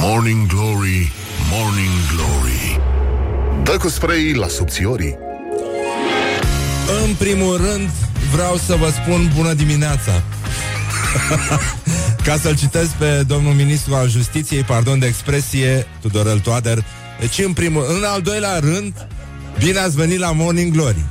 Morning Glory, Morning Glory. Dă cu spray la subțiorii. În primul rând vreau să vă spun bună dimineața. Ca să-l citesc pe domnul ministru al justiției, pardon de expresie, Tudorel Toader Deci în primul, în al doilea rând Bine ați venit la Morning Glory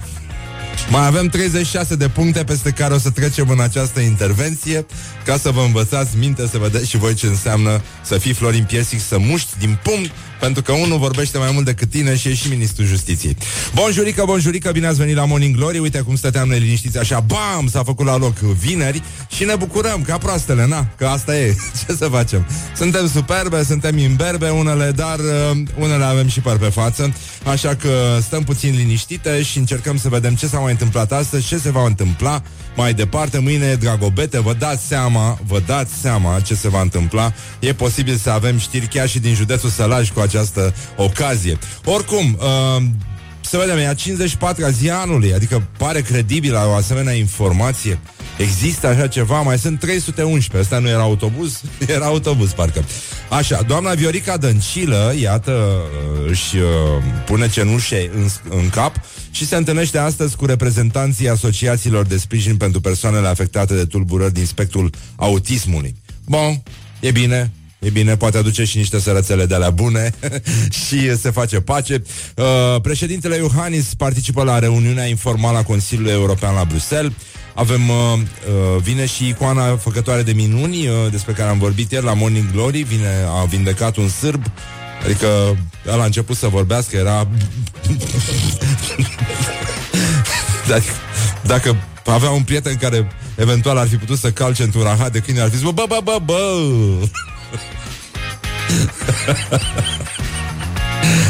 mai avem 36 de puncte peste care o să trecem în această intervenție ca să vă învățați minte să vedeți și voi ce înseamnă să fii Florin Piesic, să muști din pumn pentru că unul vorbește mai mult decât tine și e și ministrul justiției. Bonjurică, bonjurică, bine ați venit la Morning Glory. Uite cum stăteam neliniștiți așa, bam, s-a făcut la loc vineri și ne bucurăm ca proastele, na, că asta e. Ce să facem? Suntem superbe, suntem imberbe unele, dar uh, unele avem și păr pe față, așa că stăm puțin liniștite și încercăm să vedem ce s-a mai întâmplat astăzi, ce se va întâmpla mai departe. Mâine e Dragobete, vă dați seama, vă dați seama ce se va întâmpla. E posibil să avem știri chiar și din județul Sălaj cu această ocazie. Oricum, uh, să vedem, e a 54-a zi anului, adică pare credibilă o asemenea informație. Există așa ceva? Mai sunt 311. Asta nu era autobuz? Era autobuz, parcă. Așa, doamna Viorica Dăncilă, iată, uh, își uh, pune cenușe în, în cap și se întâlnește astăzi cu reprezentanții asociațiilor de sprijin pentru persoanele afectate de tulburări din spectrul autismului. Bun, e bine, E bine, poate aduce și niște sărățele de la bune și se face pace. Uh, președintele Iohannis participă la reuniunea informală a Consiliului European la Bruxelles. Avem, uh, uh, vine și icoana făcătoare de minuni, uh, despre care am vorbit ieri la Morning Glory, vine, a vindecat un sârb, adică el a început să vorbească, era... dacă, dacă avea un prieten care eventual ar fi putut să calce într-un rahat de câine, ar fi zis, bă, bă, bă, bă, bă!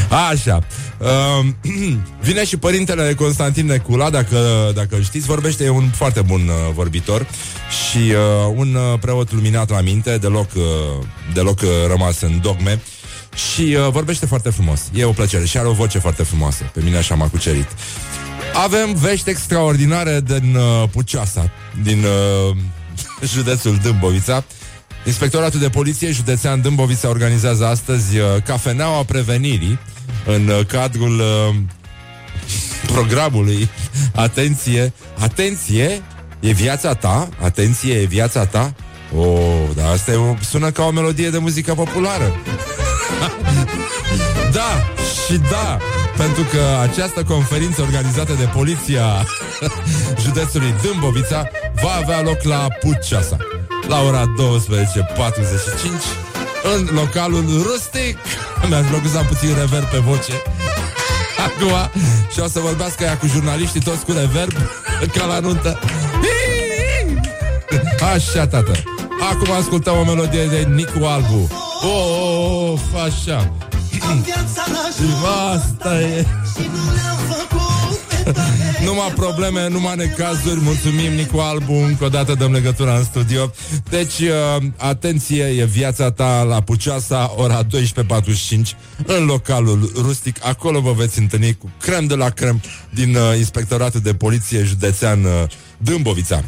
Așa. Uh, vine și părintele Constantin Necula, dacă, dacă îl știți, vorbește, e un foarte bun uh, vorbitor și uh, un uh, preot luminat la minte, deloc, uh, deloc uh, rămas în dogme și uh, vorbește foarte frumos. E o plăcere și are o voce foarte frumoasă. Pe mine așa m-a cucerit. Avem vești extraordinare din uh, Pucioasa, din uh, județul Dâmbovița. Inspectoratul de Poliție Județean Dâmbovița organizează astăzi uh, Cafeneaua Prevenirii în uh, cadrul uh, programului Atenție, atenție, e viața ta, atenție, e viața ta. Oh, da, asta e o, sună ca o melodie de muzică populară. da, și da, pentru că această conferință organizată de poliția județului Dâmbovița va avea loc la Puceasa la ora 12.45 în localul rustic. Mi-aș plăcut să am puțin reverb pe voce. Acum și o să vorbească ea cu jurnaliștii toți cu reverb ca la nuntă. Așa, tată. Acum ascultăm o melodie de Nicu Albu. Oh, oh, așa. Asta e. numai probleme, numai necazuri. Mulțumim, Nicu Albu. Încă o dată dăm legătura în studio. Deci, uh, atenție, e viața ta La Puceasa, ora 12.45 În localul rustic. Acolo vă veți întâlni cu crem de la crem Din uh, Inspectoratul de Poliție Județean uh, Dâmbovița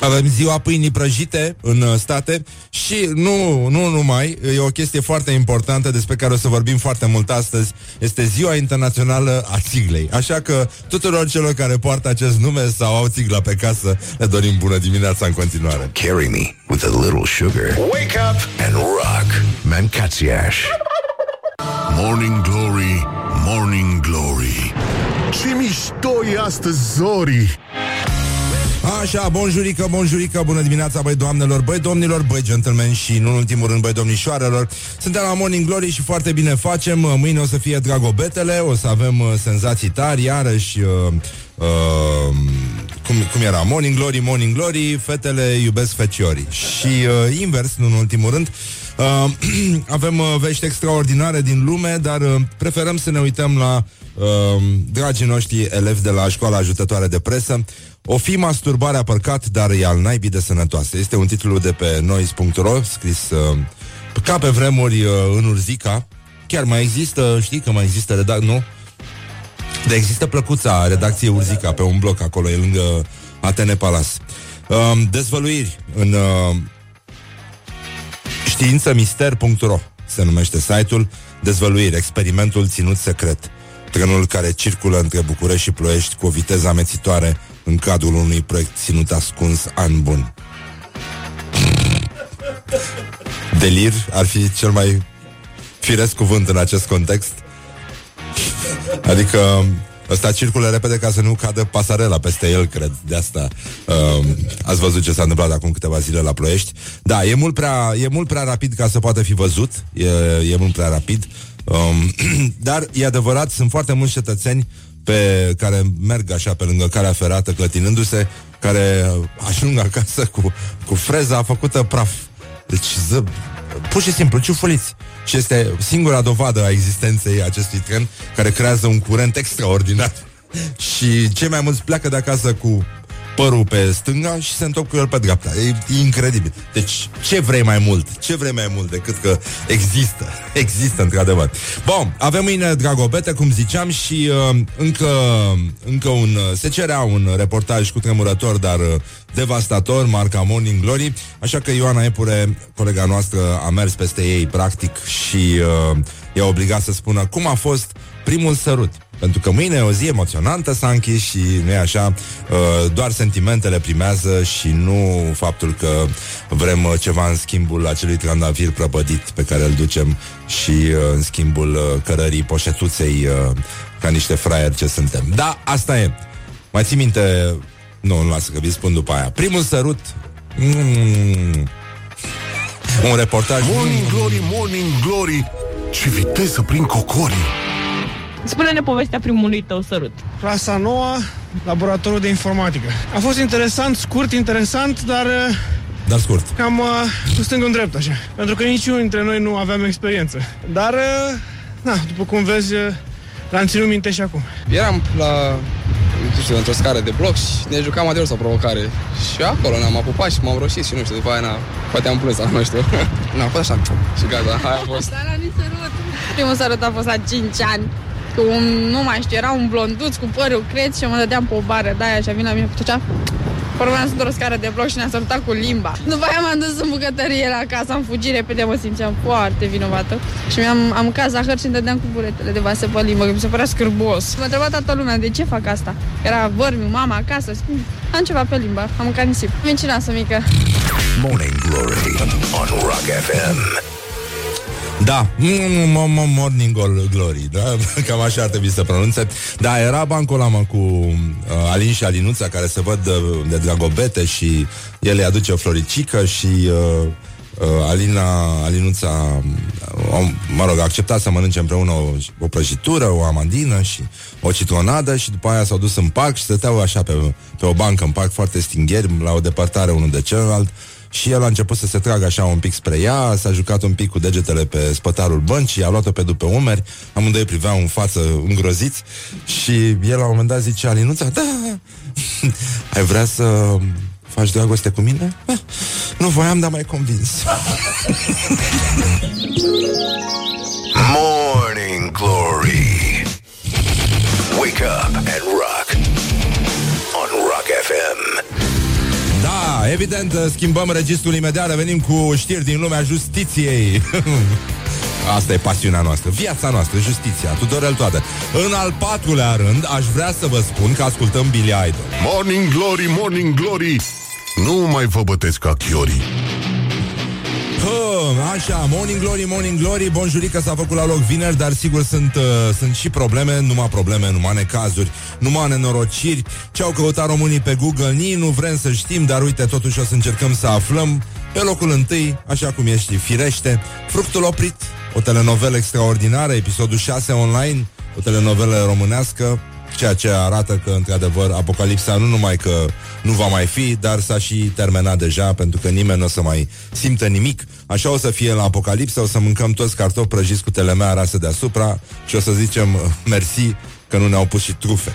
avem ziua pâinii prăjite în uh, state și nu, nu numai, e o chestie foarte importantă despre care o să vorbim foarte mult astăzi. Este ziua internațională a țiglei. Așa că tuturor celor care poartă acest nume sau au țigla pe casă, le dorim bună dimineața în continuare. Carry me with a little sugar Wake up and rock Mancațiaș Morning Glory, Morning Glory Ce mișto e astăzi, Zori! Așa, bonjurică, bonjurică, bună dimineața, băi doamnelor, băi domnilor, băi gentlemen și, nu în ultimul rând, băi domnișoarelor. Suntem la Morning Glory și foarte bine facem. Mâine o să fie Dragobetele, o să avem uh, senzații tari, iarăși... Uh, uh, cum, cum era? Morning Glory, Morning Glory, fetele iubesc feciorii. Și uh, invers, nu în ultimul rând, uh, avem uh, vești extraordinare din lume, dar uh, preferăm să ne uităm la uh, dragii noștri elevi de la școala ajutătoare de presă. O fi masturbarea păcat, dar e al naibii de sănătoasă. Este un titlu de pe noise.ro, scris uh, ca pe vremuri uh, în Urzica. Chiar mai există, știi că mai există redac, nu? De există plăcuța redacției Urzica pe un bloc acolo, e lângă Atene Palace. Uh, dezvăluiri în uh, științămister.ro se numește site-ul, dezvăluiri, experimentul ținut secret. Trenul care circulă între București și Ploiești cu o viteză amețitoare în cadrul unui proiect ținut ascuns an bun. Delir ar fi cel mai firesc cuvânt în acest context. Adică Ăsta circulă repede ca să nu cadă pasarela peste el, cred. De asta uh, ați văzut ce s-a întâmplat acum câteva zile la Ploiești. Da, e mult prea, e mult prea rapid ca să poată fi văzut. E, e mult prea rapid. Um, dar e adevărat, sunt foarte mulți cetățeni pe care merg așa pe lângă calea ferată clătinându-se, care ajung acasă cu, cu freza făcută praf. Deci, ză, pur și simplu, ciufuliți. Și este singura dovadă a existenței acestui tren care creează un curent extraordinar. și cei mai mulți pleacă de acasă cu părul pe stânga și se întorc cu el pe dreapta. E, e incredibil. Deci, ce vrei mai mult? Ce vrei mai mult decât că există? Există, într-adevăr. Bun, avem mâine Dragobete, cum ziceam, și uh, încă, încă un... Se cerea un reportaj cu tremurător, dar uh, devastator, marca Morning Glory, așa că Ioana Epure, colega noastră, a mers peste ei, practic, și uh, i-a obligat să spună cum a fost primul sărut. Pentru că mâine e o zi emoționantă, Sanchi, și nu e așa, uh, doar sentimentele primează și nu faptul că vrem uh, ceva în schimbul acelui trandafir prăpădit pe care îl ducem și uh, în schimbul cărării poșetuței ca niște fraieri ce suntem. Da, asta e. Mai ții minte... Nu, nu lasă că vi spun după aia. Primul sărut... Mm, un reportaj... Morning Glory, Morning Glory, ce viteză prin cocorii! Spune-ne povestea primului tău sărut. Clasa noua, laboratorul de informatică. A fost interesant, scurt, interesant, dar... Uh, dar scurt. Cam uh, cu stângul în drept, așa. Pentru că niciunul dintre noi nu aveam experiență. Dar, uh, na, după cum vezi, uh, l-am ținut minte și acum. Eram la nu știu, într-o scară de bloc și ne jucam adevăr sau provocare. Și acolo ne-am apupat și m-am roșit și nu știu, după aia, na, poate am plâns, nu știu. n a fost așa. Și gata, aia a fost. Dar la sărut. Primul sărut a fost la 5 ani cu un, nu mai știu, era un blonduț cu părul creț și mă dădeam pe o bară de aia și a venit la mine cu cea Urmeam să o scară de bloc și ne-a sărutat cu limba. După aia m-am dus în bucătărie la casă, am fugit repede, mă simțeam foarte vinovată. Și mi-am am mâncat zahăr și îmi dădeam cu buretele de vase pe limbă, că mi se părea scârbos. M-a întrebat toată lumea de ce fac asta. Era vărmiu, mama acasă, spun, am ceva pe limbă, am mâncat nisip. Vincinoasă mică. Morning Glory on Rock FM. Da, Morning Glory, da? Cam așa ar trebui să pronunțe. Da, era bancul ăla, mă, cu uh, Alin și Alinuța, care se văd de, de dragobete și el îi aduce o floricică și... Uh, uh, Alina, Alinuța, uh, mă rog, a acceptat să mănânce împreună o, o prăjitură, o amandină și o citronadă și după aia s-au dus în parc și stăteau așa pe, pe o bancă în parc foarte stingheri, la o depărtare unul de celălalt și el a început să se tragă așa un pic spre ea, s-a jucat un pic cu degetele pe spătarul băncii, a luat-o pe după umeri, amândoi priveau în față îngroziți și el la un moment dat zice Alinuța, da, ai vrea să faci dragoste cu mine? Ah, nu voiam, dar mai convins. Morning Glory evident, schimbăm registrul imediat, venim cu știri din lumea justiției. Asta e pasiunea noastră, viața noastră, justiția, Tudorel Toate. În al patrulea rând, aș vrea să vă spun că ascultăm Billy Idol. Morning Glory, Morning Glory! Nu mai vă bătesc ca chiorii. Așa, Morning Glory, Morning Glory Bonjurică s-a făcut la loc vineri Dar sigur sunt, uh, sunt și probleme Numai probleme, numai necazuri Numai nenorociri. Ce au căutat românii pe Google Nii nu vrem să știm Dar uite, totuși o să încercăm să aflăm. Pe locul întâi, așa cum ești firește Fructul oprit O telenovelă extraordinară Episodul 6 online O telenovelă românească ceea ce arată că, într-adevăr, apocalipsa nu numai că nu va mai fi, dar s-a și terminat deja, pentru că nimeni nu o să mai simtă nimic. Așa o să fie la apocalipsa, o să mâncăm toți cartofi prăjiți cu telemea rasă deasupra și o să zicem mersi că nu ne-au pus și trufe.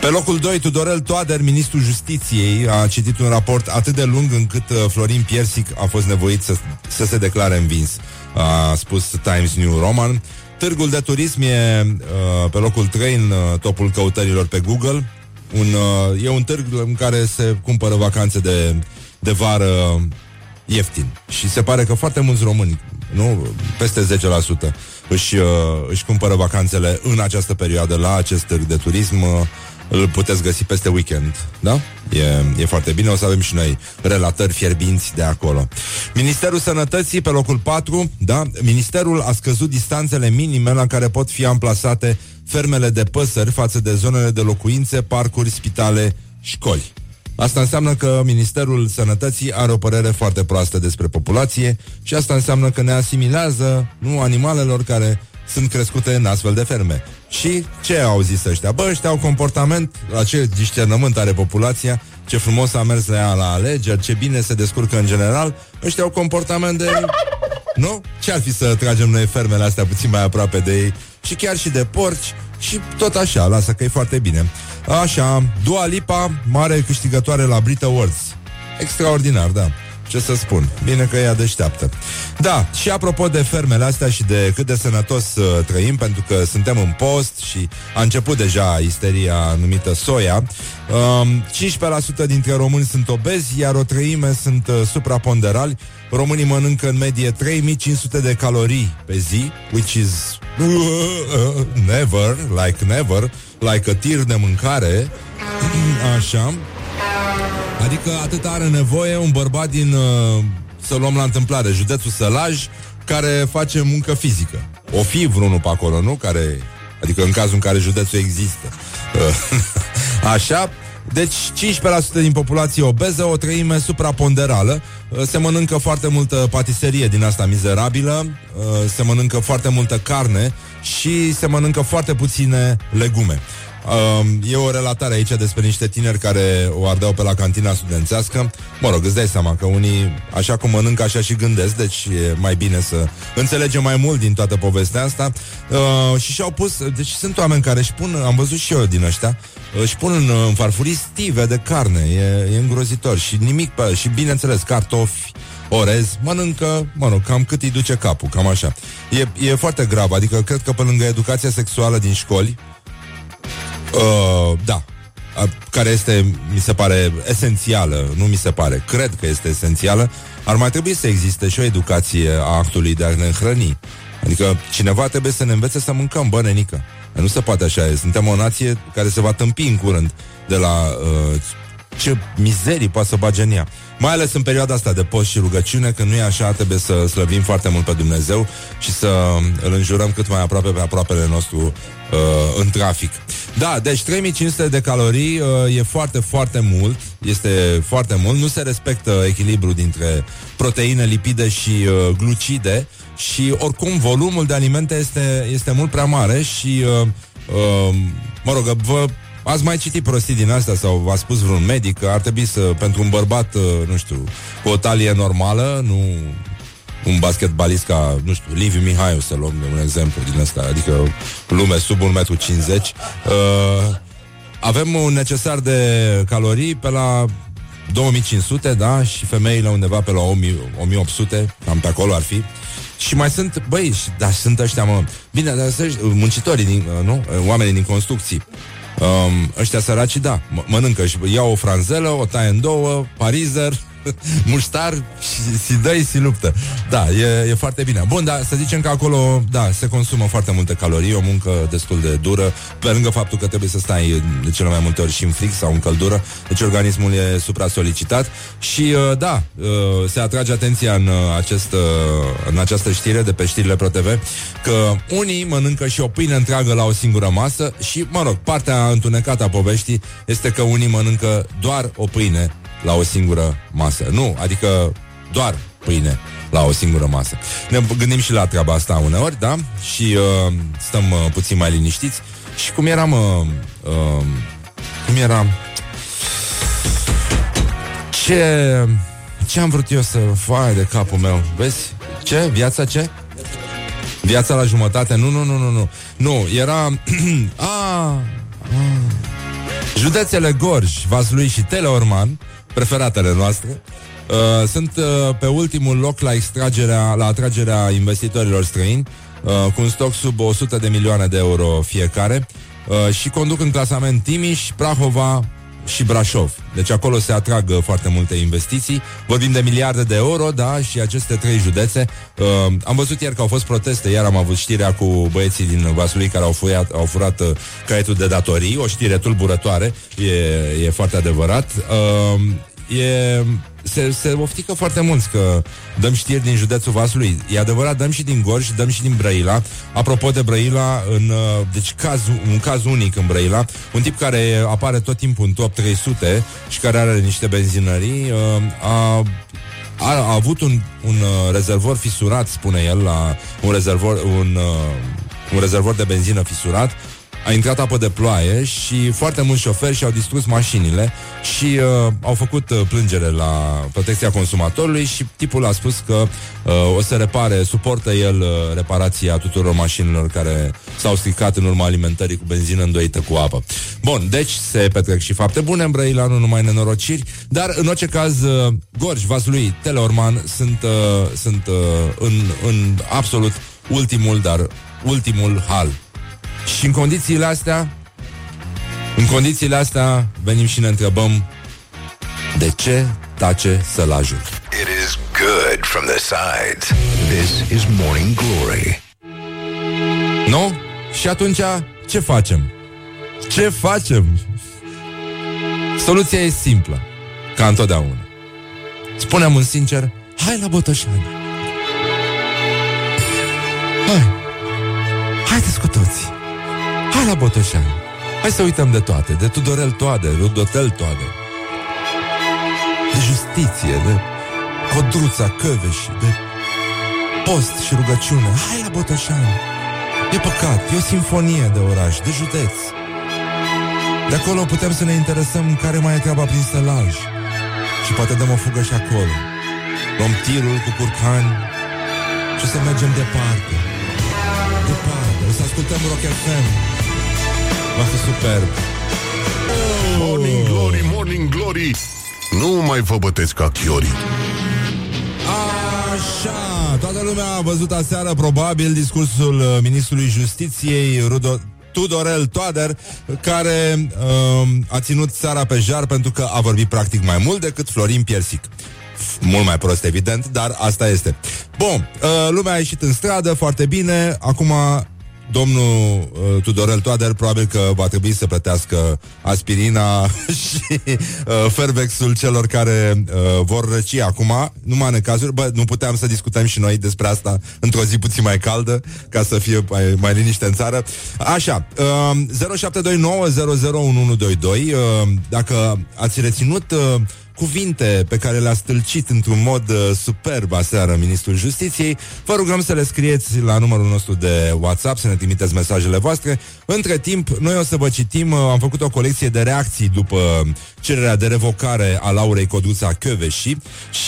Pe locul 2, Tudorel Toader, ministrul justiției, a citit un raport atât de lung încât uh, Florin Piersic a fost nevoit să, să se declare învins. A spus Times New Roman. Târgul de turism e uh, pe locul 3 în uh, topul căutărilor pe Google. Un, uh, e un târg în care se cumpără vacanțe de, de vară ieftin. Și se pare că foarte mulți români nu? Peste 10% își, uh, își cumpără vacanțele în această perioadă la acest târg de turism. Uh, îl puteți găsi peste weekend, da? E, e foarte bine, o să avem și noi relatări fierbinți de acolo. Ministerul Sănătății pe locul 4, da? Ministerul a scăzut distanțele minime la care pot fi amplasate fermele de păsări față de zonele de locuințe, parcuri, spitale, școli. Asta înseamnă că Ministerul Sănătății are o părere foarte proastă despre populație și asta înseamnă că ne asimilează, nu, animalelor care sunt crescute în astfel de ferme. Și ce au zis ăștia? Bă, ăștia au comportament, la ce discernământ are populația, ce frumos a mers la ea la alegeri, ce bine se descurcă în general, ăștia au comportament de... Nu? Ce ar fi să tragem noi fermele astea puțin mai aproape de ei? Și chiar și de porci și tot așa, lasă că e foarte bine. Așa, Dua Lipa, mare câștigătoare la Brit Awards. Extraordinar, da. Ce să spun? Bine că ea deșteaptă. Da, și apropo de fermele astea și de cât de sănătos uh, trăim, pentru că suntem în post și a început deja isteria numită soia, uh, 15% dintre români sunt obezi, iar o treime sunt uh, supraponderali. Românii mănâncă în medie 3500 de calorii pe zi, which is uh, never, like never, like a tir de mâncare. Așa. Adică atât are nevoie un bărbat din, uh, să luăm la întâmplare, județul Sălaj, care face muncă fizică. O fi vreunul pe acolo, nu? Care, adică în cazul în care județul există. Așa, deci 15% din populație obeză, o treime supraponderală, uh, se mănâncă foarte multă patiserie din asta mizerabilă, uh, se mănâncă foarte multă carne și se mănâncă foarte puține legume. Um, e o relatare aici despre niște tineri care o ardeau pe la cantina studențească. Mă rog, îți dai seama că unii, așa cum mănâncă, așa și gândesc, deci e mai bine să înțelegem mai mult din toată povestea asta. Uh, și și-au pus, deci sunt oameni care își pun, am văzut și eu din ăștia, își pun în, în farfurii stive de carne, e, e îngrozitor și nimic pe, și bineînțeles cartofi, orez, mănâncă, mă rog, cam cât îi duce capul, cam așa. E, e foarte grav, adică cred că pe lângă educația sexuală din școli, Uh, da. Uh, care este, mi se pare, esențială, nu mi se pare, cred că este esențială, ar mai trebui să existe și o educație a actului de a ne hrăni. Adică cineva trebuie să ne învețe să mâncăm, bă, nenică. Nu se poate așa, suntem o nație care se va tâmpi în curând de la uh, ce mizerii poate să bage în ea. Mai ales în perioada asta de post și rugăciune, când nu e așa, trebuie să slăbim foarte mult pe Dumnezeu și să îl înjurăm cât mai aproape pe aproapele nostru uh, în trafic. Da, deci 3500 de calorii uh, e foarte, foarte mult, este foarte mult, nu se respectă echilibru dintre proteine, lipide și uh, glucide și oricum volumul de alimente este, este mult prea mare și uh, uh, mă rog, vă Ați mai citit prostii din astea sau v-a spus vreun medic că ar trebui să, pentru un bărbat, uh, nu știu, cu o talie normală, nu un basketbalist ca, nu știu, Liviu Mihaiu, să luăm de un exemplu din asta, adică lume sub 1,50 m, uh, avem un necesar de calorii pe la 2500, da, și femeile undeva pe la 1800, cam pe acolo ar fi. Și mai sunt, băi, dar sunt ăștia, mă, bine, dar sunt muncitorii, din, uh, nu? Oamenii din construcții. Um, ăștia săraci, da, m- mănâncă și iau o franzelă, o taie în două, parizer, muștar și si dă si luptă. Da, e, e foarte bine. Bun, dar să zicem că acolo, da, se consumă foarte multe calorii, o muncă destul de dură, pe lângă faptul că trebuie să stai de cele mai multe ori și în frig sau în căldură, deci organismul e supra-solicitat și, uh, da, uh, se atrage atenția în, uh, acest, în această știre de pe știrile ProTV că unii mănâncă și o pâine întreagă la o singură masă și, mă rog, partea întunecată a poveștii este că unii mănâncă doar o pâine la o singură masă. Nu, adică doar pâine la o singură masă. Ne gândim și la treaba asta uneori, da? Și uh, stăm uh, puțin mai liniștiți. Și cum eram... Uh, uh, cum eram... Ce... Ce am vrut eu să fac de capul meu? Vezi? Ce? Viața ce? Viața la jumătate? Nu, nu, nu, nu, nu. Nu, era... a, a, județele Gorj, Vaslui și Teleorman preferatele noastre, uh, sunt uh, pe ultimul loc la extragerea, la atragerea investitorilor străini, uh, cu un stoc sub 100 de milioane de euro fiecare uh, și conduc în clasament Timiș, Prahova, și Brașov. Deci acolo se atrag uh, foarte multe investiții. Vorbim de miliarde de euro, da, și aceste trei județe. Uh, am văzut ieri că au fost proteste, iar am avut știrea cu băieții din Vaslui care au, fuiat, au furat uh, caietul de datorii, o știre tulburătoare, e, e foarte adevărat. Uh, e, se, se oftică foarte mulți că dăm știri din județul Vaslui. E adevărat, dăm și din Gorj, dăm și din Brăila. Apropo de Brăila, în, uh, deci caz, un caz unic în Brăila, un tip care apare tot timpul în top 300 și care are niște benzinării, uh, a a, a avut un, un uh, rezervor fisurat, spune el, la un rezervor, un, uh, un rezervor de benzină fisurat a intrat apă de ploaie și foarte mulți șoferi și-au distrus mașinile și uh, au făcut uh, plângere la protecția consumatorului și tipul a spus că uh, o să repare, suportă el uh, reparația tuturor mașinilor care s-au stricat în urma alimentării cu benzină îndoită cu apă. Bun, deci se petrec și fapte bune în Brăila, nu numai nenorociri, dar în orice caz uh, Gorj, Vaslui, Teleorman sunt, uh, sunt uh, în, în absolut ultimul, dar ultimul hal și în condițiile astea, în condițiile astea, venim și ne întrebăm de ce tace sălajul. It is good from the sides. This is Morning Glory. Nu? Și atunci, ce facem? Ce facem? Soluția e simplă, ca întotdeauna. Spunem un sincer, hai la Botoșani. Hai. Haideți cu toții. Hai la Botoșani. Hai să uităm de toate, de Tudorel Toade, Rudotel Toade. De justiție, de Codruța Căveși, de post și rugăciune. Hai la Botoșani. E păcat, e o sinfonie de oraș, de județ. De acolo putem să ne interesăm care mai e treaba prin stălaj. Și poate dăm o fugă și acolo. Luăm tirul cu curcani și să mergem departe. Departe. O să ascultăm Rock FM. Va fi superb. Morning Glory, Morning Glory Nu mai vă băteți ca chiori Așa, toată lumea a văzut aseară probabil discursul uh, ministrului justiției Rudo Tudorel Toader, care uh, a ținut țara pe jar pentru că a vorbit practic mai mult decât Florin Piersic. Mult mai prost, evident, dar asta este. Bun, uh, lumea a ieșit în stradă foarte bine, acum domnul uh, Tudorel Toader probabil că va trebui să plătească aspirina și uh, fervexul celor care uh, vor răci acum, numai în cazuri, bă, nu puteam să discutăm și noi despre asta într-o zi puțin mai caldă, ca să fie mai, mai liniște în țară. Așa, uh, 0729001122, uh, dacă ați reținut uh, cuvinte pe care le-a stâlcit într-un mod uh, superb aseară Ministrul Justiției, vă rugăm să le scrieți la numărul nostru de WhatsApp, să ne trimiteți mesajele voastre. Între timp, noi o să vă citim, uh, am făcut o colecție de reacții după cererea de revocare a Laurei Coduța Căveși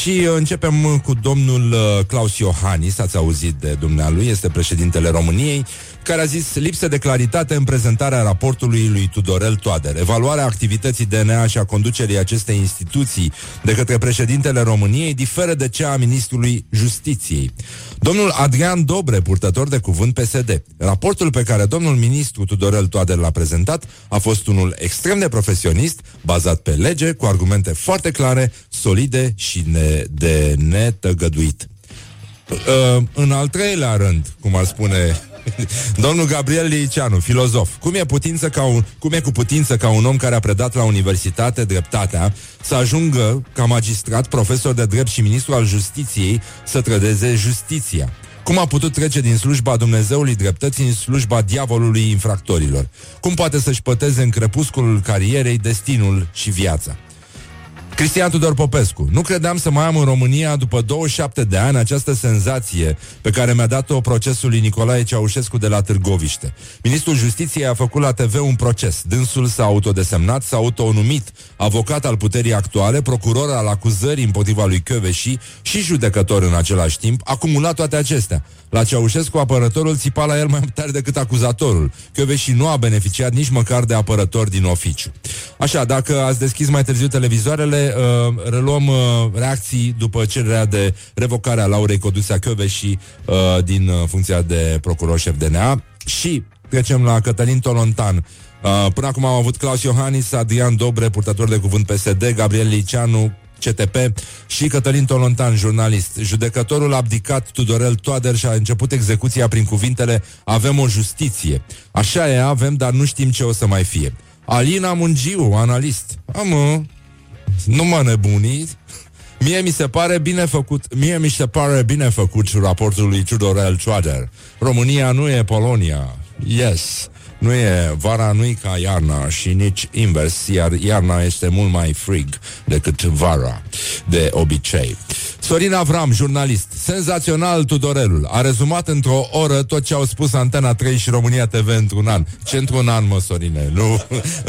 și uh, începem cu domnul uh, Claus Iohannis, ați auzit de dumnealui, este președintele României, care a zis lipsă de claritate în prezentarea raportului lui Tudorel Toader. Evaluarea activității DNA și a conducerii acestei instituții de către președintele României diferă de cea a ministrului Justiției. Domnul Adrian Dobre, purtător de cuvânt PSD. Raportul pe care domnul ministru Tudorel Toader l-a prezentat a fost unul extrem de profesionist, bazat pe lege, cu argumente foarte clare, solide și ne- de netăgăduit. Uh, în al treilea rând, cum ar spune Domnul Gabriel Liceanu, filozof. Cum e, putință ca un, cum e cu putință ca un om care a predat la universitate dreptatea să ajungă ca magistrat, profesor de drept și ministru al justiției să trădeze justiția? Cum a putut trece din slujba Dumnezeului dreptății în slujba diavolului infractorilor? Cum poate să-și păteze în crepusculul carierei destinul și viața? Cristian Tudor Popescu. Nu credeam să mai am în România, după 27 de ani, această senzație pe care mi-a dat-o procesul lui Nicolae Ceaușescu de la Târgoviște. Ministrul Justiției a făcut la TV un proces. Dânsul s-a autodesemnat, s-a autonumit avocat al puterii actuale, procuror al acuzării împotriva lui Căveși și judecător în același timp, acumulat toate acestea. La Ceaușescu, apărătorul țipa la el mai tare decât acuzatorul. Căveși nu a beneficiat nici măcar de apărător din oficiu. Așa, dacă ați deschis mai târziu televizoarele, uh, reluăm uh, reacții după cererea de revocare a Laurei Codusea Căveși uh, din uh, funcția de procuror șef DNA și trecem la Cătălin Tolontan, Uh, până acum am avut Claus Iohannis, Adrian Dobre, purtător de cuvânt PSD, Gabriel Liceanu, CTP și Cătălin Tolontan, jurnalist. Judecătorul abdicat Tudorel Toader și-a început execuția prin cuvintele Avem o justiție. Așa e, avem, dar nu știm ce o să mai fie. Alina Mungiu, analist. Am, nu mă nebunii. Mie mi se pare bine făcut, mie mi se pare bine făcut raportul lui Tudorel Toader. România nu e Polonia. Yes. Nu e, vara nu e ca iarna și nici invers, iar iarna este mult mai frig decât vara, de obicei. Sorin Avram, jurnalist, senzațional Tudorelul, a rezumat într-o oră tot ce au spus Antena 3 și România TV într-un an. Ce într-un an, mă, Sorine? Nu,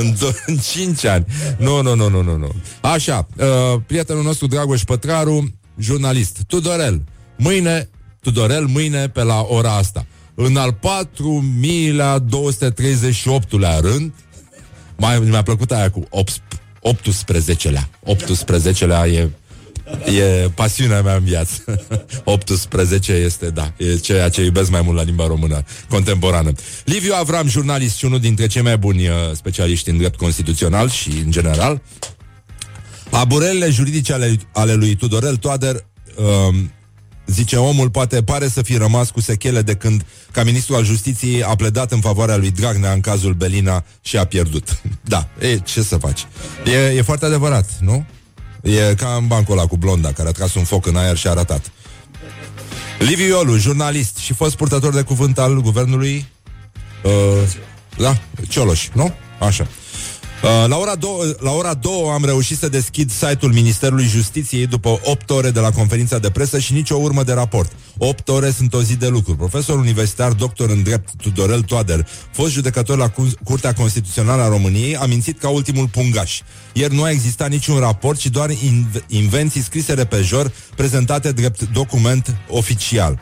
în, do- în 5 ani. Nu, nu, nu, nu, nu, nu. Așa, uh, prietenul nostru Dragoș Pătraru, jurnalist, Tudorel, mâine, Tudorel, mâine pe la ora asta. În al 4238-lea rând, mai mi-a plăcut aia cu 18-lea. 18-lea e E pasiunea mea în viață 18 este, da E ceea ce iubesc mai mult la limba română Contemporană Liviu Avram, jurnalist și unul dintre cei mai buni uh, Specialiști în drept constituțional și în general Aburelele juridice ale, ale lui Tudorel Toader um, Zice, omul poate pare să fi rămas cu sechele de când, ca ministru al justiției, a pledat în favoarea lui Dragnea în cazul Belina și a pierdut. Da, e, ce să faci? E, e foarte adevărat, nu? E ca în bancul ăla cu blonda, care a tras un foc în aer și a ratat. Liviu Iolu, jurnalist și fost purtător de cuvânt al guvernului uh, Da, Cioloș, nu? Așa. Uh, la, ora 2, la ora 2 am reușit să deschid site-ul Ministerului Justiției după 8 ore de la conferința de presă și nicio urmă de raport. 8 ore sunt o zi de lucru. Profesor universitar, doctor în drept Tudorel Toader, fost judecător la Curtea Constituțională a României, a mințit ca ultimul pungaș. Ieri nu a existat niciun raport, ci doar invenții scrise repejor, prezentate drept document oficial.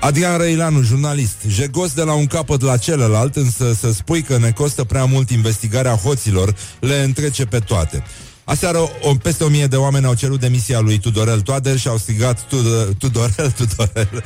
Adrian Răilanu, jurnalist, jegos de la un capăt la celălalt, însă să spui că ne costă prea mult investigarea hoților, le întrece pe toate. Aseară o, peste o mie de oameni au cerut demisia lui Tudorel Toader și au strigat Tudorel, Tudorel,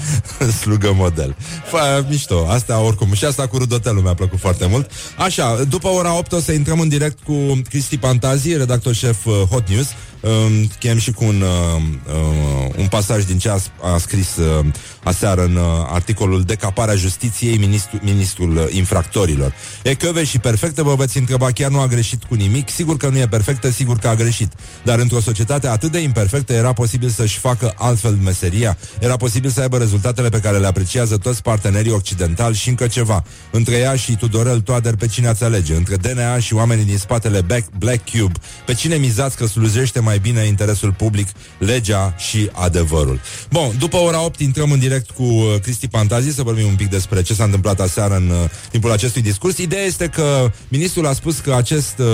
slugă model. Fă, mișto, asta oricum. Și asta cu rudotelul mi-a plăcut foarte mult. Așa, după ora 8 o să intrăm în direct cu Cristi Pantazi, redactor șef uh, Hot News. Uh, chem și cu un, uh, uh, un pasaj din ce a, a scris uh, aseară în uh, articolul Decaparea justiției ministru, ministrul uh, infractorilor. E căve și perfectă, vă veți întreba, chiar nu a greșit cu nimic? Sigur că nu e perfectă, sigur că a greșit. Dar într-o societate atât de imperfectă era posibil să-și facă altfel meseria, era posibil să aibă rezultatele pe care le apreciază toți partenerii occidentali și încă ceva. Între ea și Tudorel Toader, pe cine ați alege? Între DNA și oamenii din spatele Black Cube, pe cine mizați că slujește mai bine interesul public, legea și adevărul? Bun, după ora 8 intrăm în direct cu uh, Cristi Pantazi să vorbim un pic despre ce s-a întâmplat aseară în uh, timpul acestui discurs. Ideea este că ministrul a spus că acest uh,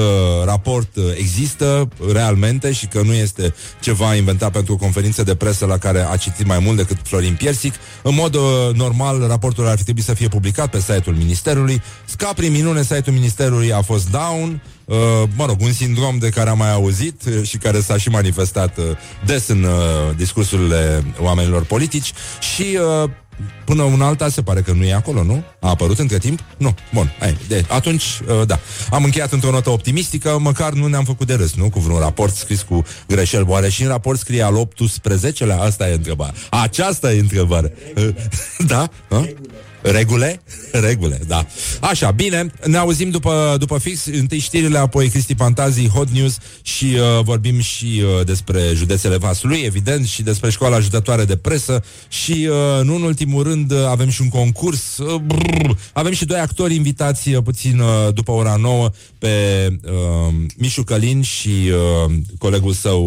raport uh, există realmente și că nu este ceva inventat pentru o conferință de presă la care a citit mai mult decât Florin Piersic. În mod uh, normal, raportul ar fi trebuit să fie publicat pe site-ul Ministerului. Ca prin minune, site-ul Ministerului a fost down. Uh, mă rog, un sindrom de care am mai auzit uh, și care s-a și manifestat uh, des în uh, discursurile oamenilor politici și uh, Până un alta se pare că nu e acolo, nu? A apărut între timp? Nu. Bun. Hai, de, atunci, uh, da. Am încheiat într-o notă optimistică, măcar nu ne-am făcut de râs, nu? Cu vreun raport scris cu greșeli. Oare și în raport scrie al 18-lea? Asta e întrebarea. Aceasta e întrebarea. da? Ha? Regule? Regule, da. Așa, bine, ne auzim după, după fix, întâi știrile, apoi Cristi Pantazi, Hot News și uh, vorbim și uh, despre județele Vaslui, evident, și despre școala ajutătoare de presă și, uh, nu în ultimul rând, uh, avem și un concurs. Uh, brrr, avem și doi actori invitați uh, puțin uh, după ora 9 pe uh, Mișu Călin și uh, colegul său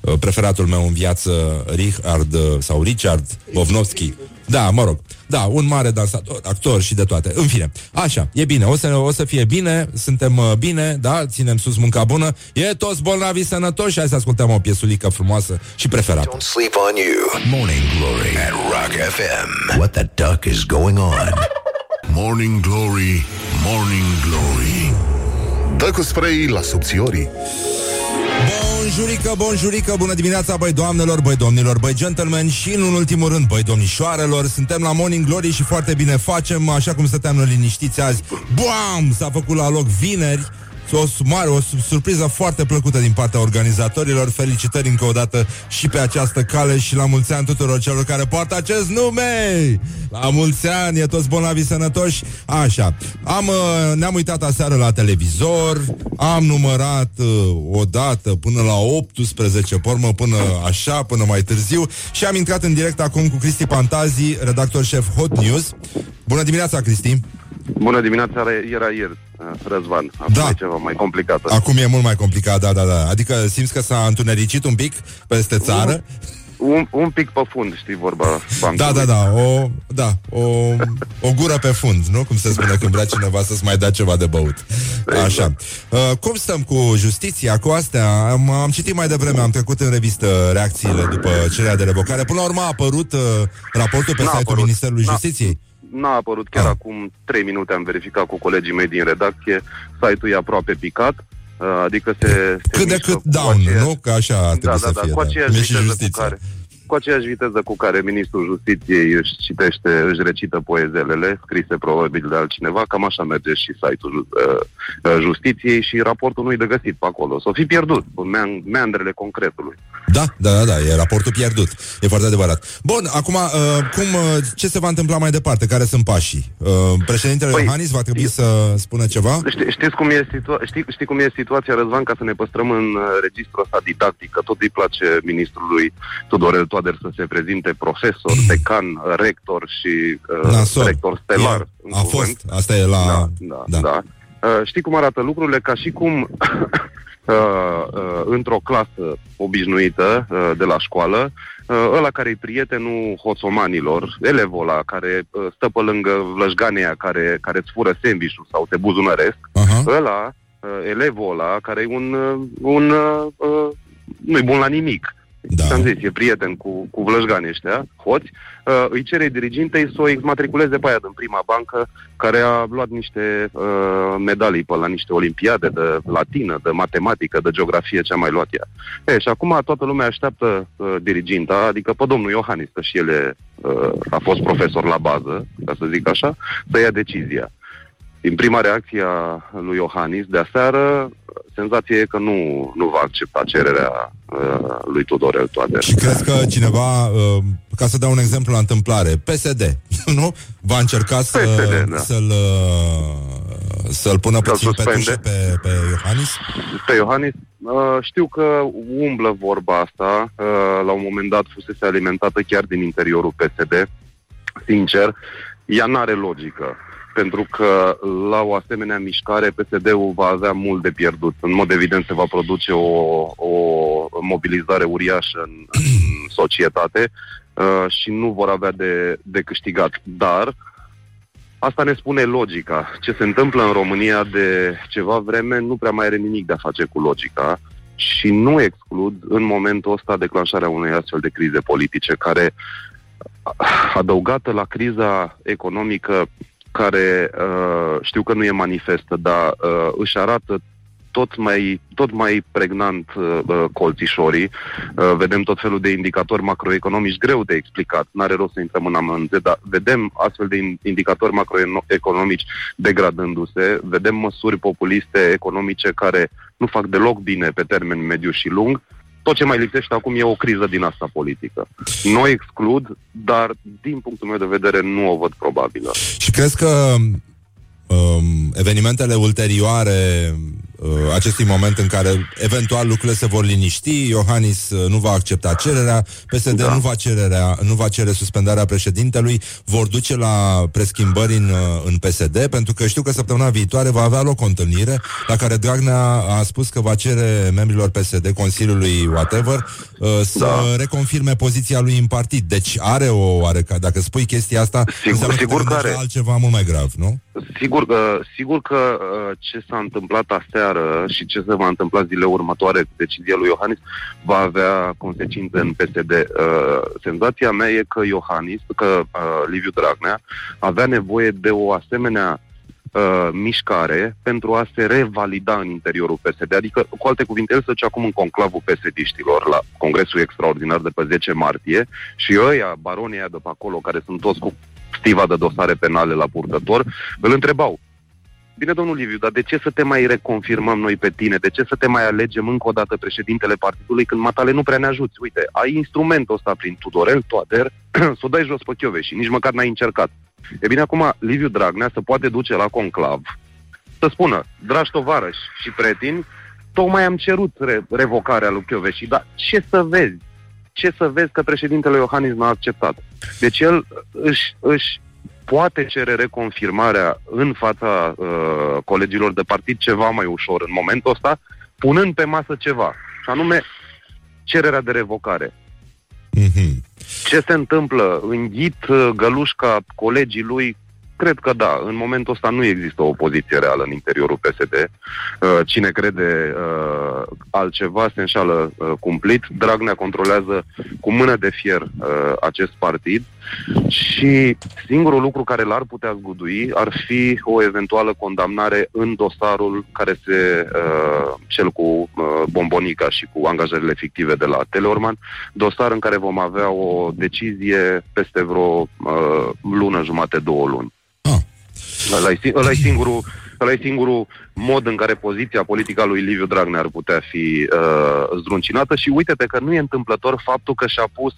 uh, preferatul meu în viață, Richard uh, sau Richard Bovnovski. Da, mă rog. Da, un mare dansator, actor și de toate. În fine, așa, e bine, o să, o să fie bine, suntem uh, bine, da, ținem sus munca bună, e toți bolnavi sănătoși, hai să ascultăm o piesulică frumoasă și preferată. Don't sleep on you. Morning Glory at Rock FM. What the duck is going on? Morning Glory, Morning Glory. Dă cu spray la subțiorii. Bun Bonjurică, bonjurică, bună dimineața, băi doamnelor, băi domnilor, băi gentlemen și în ultimul rând, băi domnișoarelor, suntem la Morning Glory și foarte bine facem, așa cum stăteam liniștiți azi. Bam! S-a făcut la loc vineri, o mare, o surpriză foarte plăcută din partea organizatorilor. Felicitări încă o dată și pe această cale și la mulți ani tuturor celor care poartă acest nume. La mulți ani, e toți bolnavi sănătoși. Așa, am, uh, ne-am uitat aseară la televizor, am numărat uh, o dată până la 18, pormă până așa, până mai târziu și am intrat în direct acum cu Cristi Pantazi, redactor șef Hot News. Bună dimineața, Cristi! Bună dimineața, era ieri, uh, Răzvan. Acum da. e ceva mai complicat. Acum e mult mai complicat, da, da, da. Adică simți că s-a întunericit un pic peste țară? Un, un, un pic pe fund, știi vorba Da, da, da, o, da o, o gură pe fund, nu? Cum se spune când vrea cineva să-ți mai dea ceva de băut. Exact. Așa. Uh, cum stăm cu justiția, cu astea? Am, am citit mai devreme, am trecut în revistă reacțiile după cererea de revocare. Până la urmă a apărut uh, raportul pe site-ul Ministerului Justiției? N-a apărut chiar ah. acum 3 minute, am verificat cu colegii mei din redacție, site-ul e aproape picat, uh, adică se... se cât de cât down, aceeași... nu? Că așa trebuie da, să da, fie. Da, cu aceeași viteză cu care, cu aceeași viteză cu care ministrul justiției își citește, își recită poezelele, scrise probabil de altcineva, cam așa merge și site-ul uh, uh justiției și raportul nu-i de găsit pe acolo. S-o fi pierdut în meandrele concretului. Da, da, da, da, e raportul pierdut. E foarte adevărat. Bun, acum, uh, cum, uh, ce se va întâmpla mai departe? Care sunt pașii? Uh, președintele păi, Iohannis va trebui să spună ceva? Ști, știți cum e, situa- știi, știi cum e situația, Răzvan, ca să ne păstrăm în uh, registrul ăsta didactic, că tot îi place ministrului Tudorel Toader să se prezinte profesor, decan, rector și uh, rector stelar. E, a fost, asta e la... Da, da, da. da. Uh, știi cum arată lucrurile? Ca și cum uh, uh, într-o clasă obișnuită uh, de la școală, uh, ăla care e prietenul hoțomanilor, elevul ăla care uh, stă pe lângă vlășganea care, care îți fură sandwich sau te buzunăresc, uh-huh. ăla, uh, elevul ăla care e un, uh, un uh, uh, nu-i bun la nimic. Da. Am zis, e prieten cu, cu vlășganii ăștia, hoți, uh, îi cere dirigintei să o exmatriculeze pe aia din prima bancă, care a luat niște uh, medalii pe la niște olimpiade de latină, de matematică, de geografie, ce a mai luat ea. E, și acum toată lumea așteaptă uh, diriginta, adică pe domnul Iohannis, că și el uh, a fost profesor la bază, ca să zic așa, să ia decizia. Din prima reacție a lui Iohannis de aseară, senzația e că nu, nu va accepta cererea uh, lui Tudorel Toader. Și crezi că cineva, uh, ca să dau un exemplu la întâmplare, PSD, nu? Va încerca să, PSD, da. să-l, uh, să-l pună să puțin pe tușe pe, pe Iohannis? Pe Iohannis? Uh, știu că umblă vorba asta. Uh, la un moment dat fusese alimentată chiar din interiorul PSD. Sincer, ea n-are logică pentru că la o asemenea mișcare PSD-ul va avea mult de pierdut. În mod evident se va produce o, o mobilizare uriașă în, în societate uh, și nu vor avea de, de câștigat. Dar asta ne spune logica. Ce se întâmplă în România de ceva vreme nu prea mai are nimic de a face cu logica și nu exclud în momentul ăsta declanșarea unei astfel de crize politice care adăugată la criza economică care uh, știu că nu e manifestă, dar uh, își arată tot mai, tot mai pregnant uh, uh, colțișorii. Uh, vedem tot felul de indicatori macroeconomici greu de explicat. N-are rost să intrăm în amănunte, dar vedem astfel de indicatori macroeconomici degradându-se, vedem măsuri populiste economice care nu fac deloc bine pe termen mediu și lung tot ce mai lipsește acum e o criză din asta politică. Nu exclud, dar din punctul meu de vedere nu o văd probabilă. Și crezi că um, evenimentele ulterioare uh, acestui moment în care eventual lucrurile se vor liniști, Iohannis uh, nu va accepta cererea, PSD da. nu, va cererea, nu va cere suspendarea președintelui, vor duce la preschimbări în, uh, în PSD, pentru că știu că săptămâna viitoare va avea loc o întâlnire la care Dragnea a spus că va cere membrilor PSD, Consiliului whatever, să da. reconfirme poziția lui în partid. Deci are o oarecă, dacă spui chestia asta, sigur, sigur că are. altceva mult mai grav, nu? Sigur că, sigur că ce s-a întâmplat astea seară și ce se va întâmpla zilele următoare cu decizia lui Iohannis va avea consecințe în PSD. Uh, senzația mea e că Iohannis, că uh, Liviu Dragnea avea nevoie de o asemenea uh, mișcare pentru a se revalida în interiorul PSD. Adică, cu alte cuvinte, el se duce acum în conclavul PSD-știlor la Congresul Extraordinar de pe 10 martie și ăia, baronii de pe acolo, care sunt toți cu stiva de dosare penale la purtător, îl întrebau, Bine, domnul Liviu, dar de ce să te mai reconfirmăm noi pe tine? De ce să te mai alegem încă o dată președintele partidului când matale nu prea ne ajuți? Uite, ai instrumentul ăsta prin Tudorel, Toader, să o dai jos pe Chiove și nici măcar n-ai încercat. E bine, acum Liviu Dragnea se poate duce la conclav să spună, dragi tovarăși și pretini, tocmai am cerut re- revocarea lui Chioveși, dar ce să vezi? Ce să vezi că președintele Iohannis n-a acceptat? Deci el își, își poate cere reconfirmarea în fața uh, colegilor de partid ceva mai ușor în momentul ăsta, punând pe masă ceva, și anume cererea de revocare. Mm-hmm. Ce se întâmplă? Înghit uh, gălușca colegii lui Cred că da. În momentul ăsta nu există o poziție reală în interiorul PSD. Uh, cine crede uh, altceva se înșală uh, cumplit. Dragnea controlează cu mână de fier acest partid și singurul lucru care l-ar putea zgudui ar fi o eventuală condamnare în dosarul care se, cel cu bombonica și cu angajările fictive de la Teleorman, dosar în care vom avea o decizie peste vreo lună, jumate, două luni. Ăla e, ăla e singurul ăla e singurul mod în care poziția politică a lui Liviu Dragnea ar putea fi uh, zdruncinată și uite-te că nu e întâmplător faptul că și-a pus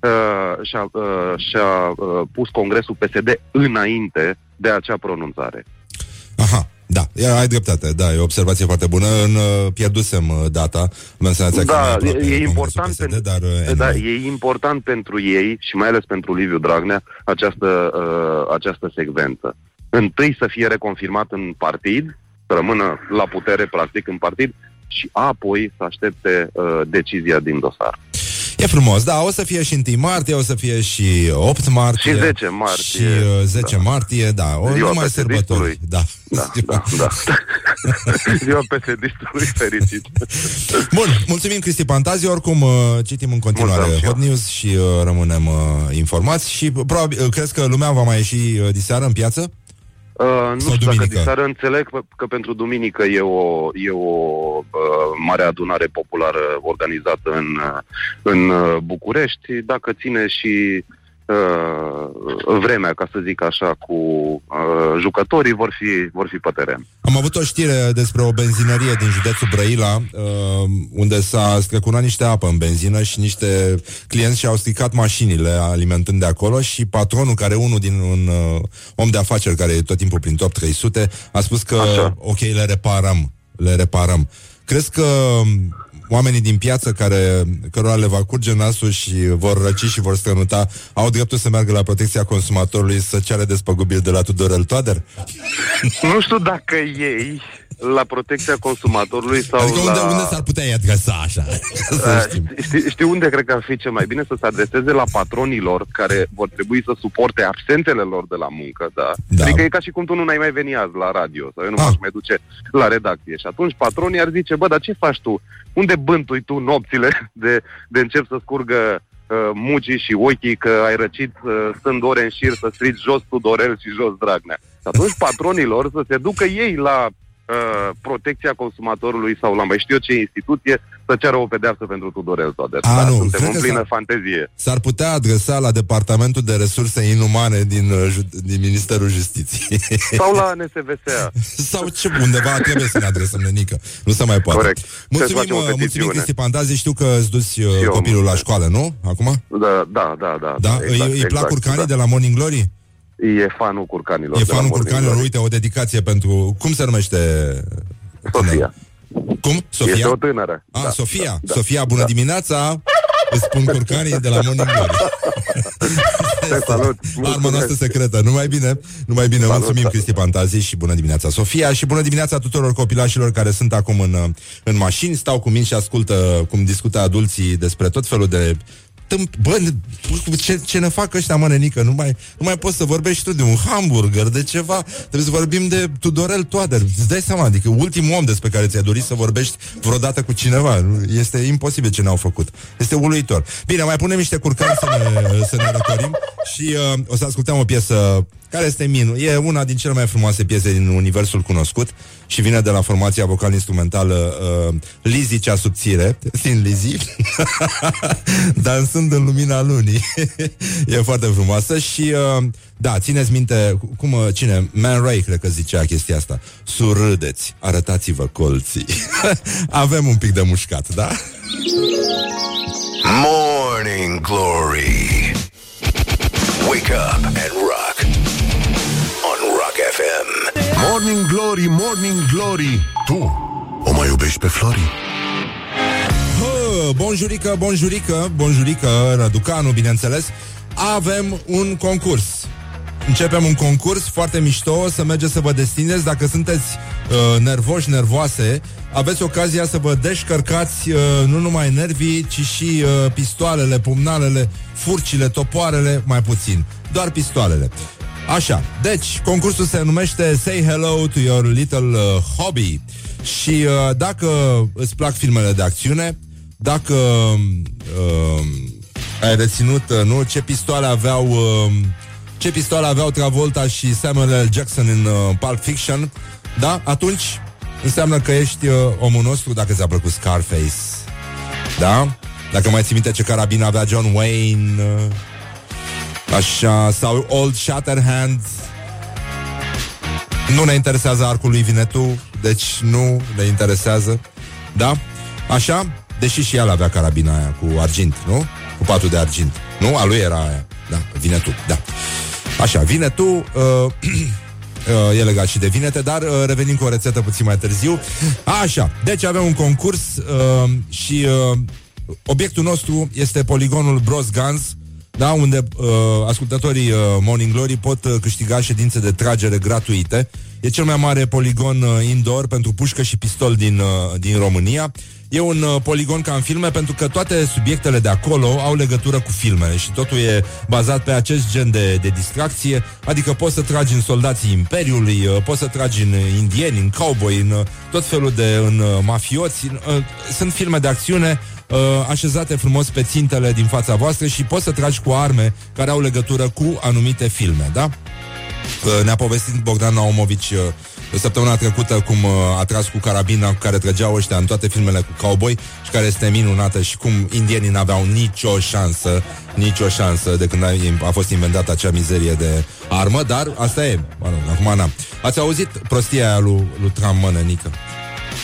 uh, și-a, uh, și-a uh, pus Congresul PSD înainte de acea pronunțare. Aha. Da, ai dreptate, da, e o observație foarte bună. În, uh, pierdusem uh, data, am senzația da, că e, e important PSD, pentru, dar, uh, da, e important pentru ei și mai ales pentru Liviu Dragnea această, uh, această secvență întâi să fie reconfirmat în partid, să rămână la putere practic în partid și apoi să aștepte uh, decizia din dosar. E frumos, da, o să fie și 1 martie, o să fie și 8 martie. Și 10 martie. Și uh, 10 da. martie, da, o Ziua numai sărbători. Da, da, da, da. Ziua psd fericit. Bun, mulțumim Cristi Pantazi, oricum uh, citim în continuare Hot News și uh, rămânem uh, informați și probabil, uh, crezi că lumea va mai ieși uh, diseară în piață? Uh, nu Sau știu duminică. dacă diseară înțeleg că, că pentru duminică e o, e o uh, mare adunare populară organizată în, uh, în uh, București. Dacă ține și uh, vremea, ca să zic așa, cu uh, jucătorii vor fi, vor fi pe teren. Am avut o știre despre o benzinărie din județul Brăila, uh, unde s-a strecurat niște apă în benzină și niște clienți și-au stricat mașinile alimentând de acolo și patronul, care unul din un uh, om de afaceri care e tot timpul prin top 300, a spus că Așa. ok, le reparăm, le reparăm. Crezi că oamenii din piață care, cărora le va curge nasul și vor răci și vor strănuta au dreptul să meargă la protecția consumatorului să ceară despăgubiri de la Tudorel Toader? Nu știu dacă ei la protecția consumatorului sau adică unde, la... unde s-ar putea i adresa așa? știi, știi unde cred că ar fi cel mai bine? Să se adreseze la patronilor care vor trebui să suporte absentele lor de la muncă, da? da. Adică e ca și cum tu nu ai mai veni azi la radio sau eu nu ah. m-aș mai duce la redacție. Și atunci patronii ar zice, bă, dar ce faci tu? Unde bântui tu nopțile de, de încep să scurgă uh, mugii și ochii că ai răcit uh, stând ore în șir să strici jos Tudorel și jos Dragnea. Și atunci patronilor să se ducă ei la Uh, protecția consumatorului sau la mai știu eu ce instituție să ceară o pedeapsă pentru Tudorel Toader. A, Dar nu, suntem în plină fantezie. S-ar putea adresa la Departamentul de Resurse Inumane din, uh, din Ministerul Justiției. Sau la NSVSA. sau ce, undeva trebuie să ne adresăm, nenică. Nu se mai poate. Corect. Mulțumim, uh, mulțumim Cristi Pandazi. Știu că îți duci copilul la școală, nu? Acum? Da, da, da. da, da? Exact, îi, îi plac exact, curcanii da. de la Morning Glory? E fanul curcanilor. E fanul curcanilor. Uite, o dedicație pentru... Cum se numește? Sofia. Cum? Sofia? Este o tânără. Ah, da, Sofia. Da, Sofia, bună da. dimineața! Îți spun curcanii de la Morning Glory. salut! Arma noastră secretă. Numai bine, numai bine. Salut, Mulțumim, salut. Cristi Pantazi și bună dimineața, Sofia. Și bună dimineața tuturor copilașilor care sunt acum în, în mașini, stau cu mine și ascultă cum discută adulții despre tot felul de tâmp... Bă, ce, ce ne fac ăștia, mă, nenică? Nu mai, nu mai poți să vorbești tu de un hamburger, de ceva. Trebuie să vorbim de Tudorel Toader. Îți dai seama, adică ultimul om despre care ți-ai dorit să vorbești vreodată cu cineva. Este imposibil ce ne-au făcut. Este uluitor. Bine, mai punem niște curcani să ne, să ne răcorim și uh, o să ascultăm o piesă care este Minu. E una din cele mai frumoase piese din universul cunoscut și vine de la formația vocal-instrumentală uh, Lizzy cea subțire, din Lizzy, dansând în lumina lunii. e foarte frumoasă și, uh, da, țineți minte, cum, uh, cine? Man Ray, cred că zicea chestia asta. Surâdeți, arătați-vă colții. Avem un pic de mușcat, da? Morning Glory Wake up and rock On Rock FM Morning Glory, Morning Glory. Tu o mai iubești pe Flori? Bonjurică, bonjurică, bonjurică, Răducanu, bineînțeles. Avem un concurs. Începem un concurs foarte mișto Să mergeți să vă destindeți. Dacă sunteți uh, nervoși, nervoase Aveți ocazia să vă descărcați uh, Nu numai nervii Ci și uh, pistoalele, pumnalele Furcile, topoarele, mai puțin. Doar pistoalele Așa, deci, concursul se numește Say Hello to Your Little uh, Hobby Și uh, dacă îți plac filmele de acțiune Dacă uh, ai reținut, uh, nu, ce pistoale aveau uh, ce pistoale aveau Travolta și Samuel L. Jackson în uh, Pulp Fiction, da? Atunci înseamnă că ești uh, omul nostru dacă ți-a plăcut Scarface. Da? Dacă mai ții minte ce carabină avea John Wayne, uh, așa, sau Old Shatterhand, nu ne interesează arcul lui Vinetu, deci nu ne interesează, da? Așa, deși și el avea carabina aia cu argint, nu? Cu patul de argint. Nu? A lui era aia. Da, Vinetu, da. Așa, vine tu uh, uh, E legat și de vinete Dar uh, revenim cu o rețetă puțin mai târziu Așa, deci avem un concurs uh, Și uh, Obiectul nostru este poligonul Bros Guns da, unde uh, ascultătorii uh, Morning Glory pot uh, câștiga ședințe de tragere gratuite. E cel mai mare poligon uh, indoor pentru pușcă și pistol din, uh, din România. E un uh, poligon ca în filme pentru că toate subiectele de acolo au legătură cu filmele și totul e bazat pe acest gen de, de distracție, adică poți să tragi în soldații Imperiului, uh, poți să tragi în indieni, în cowboy, în uh, tot felul de în uh, mafioți. Uh, sunt filme de acțiune uh, așezate frumos pe țintele din fața voastră și poți să tragi cu arme care au legătură cu anumite filme, da? Uh, ne-a povestit Bogdan Naumovici uh, săptămâna trecută cum uh, a tras cu carabina cu care trăgeau ăștia în toate filmele cu cowboy și care este minunată și cum indienii n-aveau nicio șansă, nicio șansă de când a, a fost inventată acea mizerie de armă, dar asta e, mă rog, acum n-am. Ați auzit prostia aia lui, lui Trump, mă, nenică?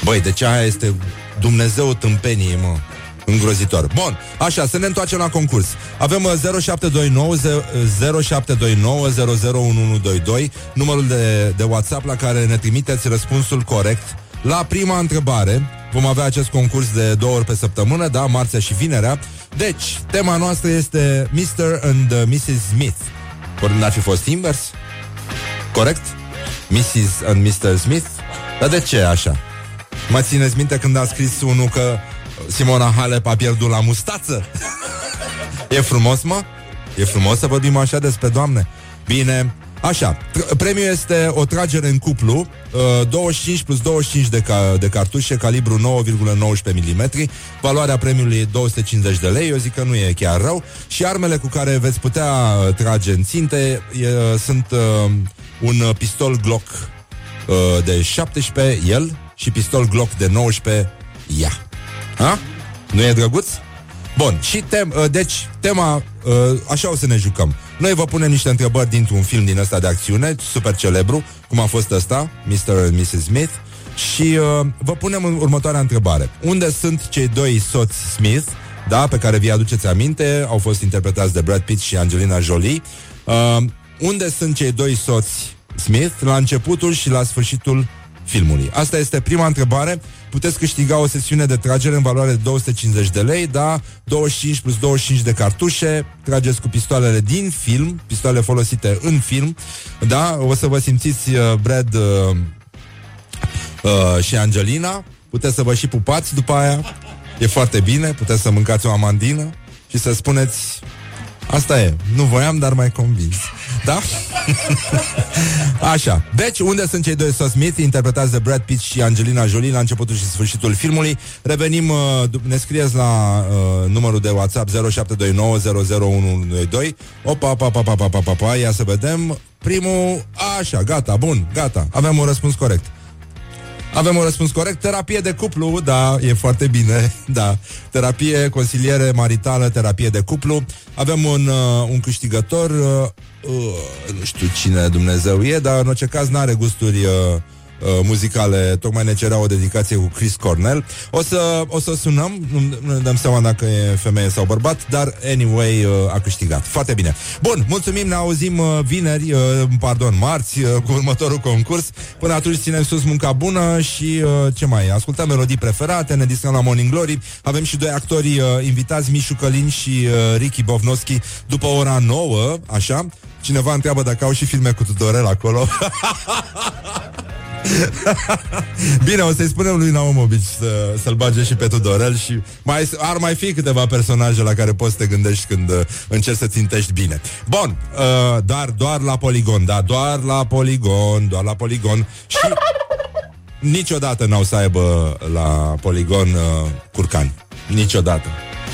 Băi, deci aia este Dumnezeu tâmpenie, mă îngrozitor. Bun, așa, să ne întoarcem la concurs. Avem uh, 0729 0729 001122 numărul de, de WhatsApp la care ne trimiteți răspunsul corect la prima întrebare. Vom avea acest concurs de două ori pe săptămână, da, marțea și vinerea. Deci, tema noastră este Mr. and uh, Mrs. Smith. Ori n-ar fi fost invers? Corect? Mrs. and Mr. Smith? Dar de ce așa? Mă țineți minte când a scris unul că Simona Halep a pierdut la mustață? e frumos, mă? E frumos să vorbim așa despre doamne? Bine, Așa, tr- premiul este o tragere în cuplu, uh, 25 plus 25 de, ca- de cartușe, calibru 9,19 mm, valoarea premiului e 250 de lei, eu zic că nu e chiar rău, și armele cu care veți putea uh, trage în ținte e, sunt uh, un uh, pistol Glock uh, de 17, el, și pistol Glock de 19, ea. Ha? Nu e drăguț? Bun, și tem, uh, deci tema, uh, așa o să ne jucăm. Noi vă punem niște întrebări dintr-un film din ăsta de acțiune, super celebru, cum a fost ăsta, Mr. and Mrs. Smith, și uh, vă punem următoarea întrebare. Unde sunt cei doi soți Smith, da, pe care vi aduceți aminte, au fost interpretați de Brad Pitt și Angelina Jolie. Uh, unde sunt cei doi soți Smith la începutul și la sfârșitul filmului? Asta este prima întrebare. Puteți câștiga o sesiune de tragere în valoare de 250 de lei, da? 25 plus 25 de cartușe, trageți cu pistoalele din film, pistoale folosite în film, da? O să vă simțiți uh, Brad uh, uh, și Angelina, puteți să vă și pupați după aia, e foarte bine, puteți să mâncați o amandină și să spuneți Asta e, nu voiam, dar mai convins. Da? Așa, deci unde sunt cei doi Smith? Interpretați de Brad Pitt și Angelina Jolie La începutul și sfârșitul filmului. Revenim, uh, ne scrieți la uh, numărul de WhatsApp 0729001122 Opa, pa, pa, pa, pa, pa, pa, pa Ia să vedem. Primul, așa, gata, bun, gata. Avem un răspuns corect avem un răspuns corect. Terapie de cuplu, da, e foarte bine. Da. Terapie, consiliere maritală, terapie de cuplu. Avem un, uh, un câștigător, uh, uh, nu știu cine Dumnezeu e, dar în orice caz n-are gusturi uh, uh, muzicale, tocmai ne cerea o dedicație cu Chris Cornell. O să, o să sunăm, nu, nu ne dăm seama dacă e femeie sau bărbat, dar anyway uh, a câștigat. Foarte bine. Bun, mulțumim, ne auzim uh, vineri, uh, pardon, marți, uh, cu următorul concurs. Până atunci ținem sus munca bună și uh, ce mai? Ascultăm melodii preferate, ne distrăm la Morning Glory. Avem și doi actori uh, invitați, Mișu Călin și uh, Ricky Bovnoschi, după ora 9, așa. Cineva întreabă dacă au și filme cu Tudorel acolo. Bine, o să-i spunem lui Naumovici să, să-l bage și pe Tudorel și mai, ar mai fi câteva personaje la care poți să te gândești când uh, încerci să țintești bine. Bun, uh, doar, doar la poligon, da, doar la poligon, doar la poligon și niciodată n-au să aibă la poligon uh, curcani. Niciodată.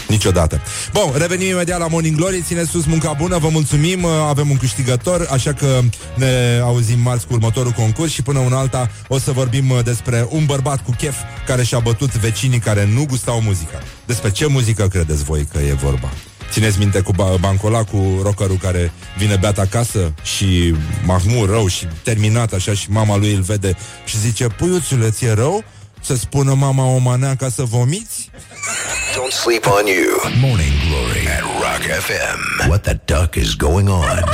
Niciodată. Bun, revenim imediat la Morning Glory Țineți sus munca bună, vă mulțumim uh, Avem un câștigător, așa că ne auzim marți cu următorul concurs Și până un alta o să vorbim uh, despre un bărbat cu chef Care și-a bătut vecinii care nu gustau muzica Despre ce muzică credeți voi că e vorba? Țineți minte cu bancola, cu rockerul care vine beat acasă și mahmur rău și terminat așa și mama lui îl vede și zice, puiuțule, ți-e rău? Să spună mama o manea ca să vomiți? Don't sleep on you. Morning Glory at Rock FM. What the duck is going on?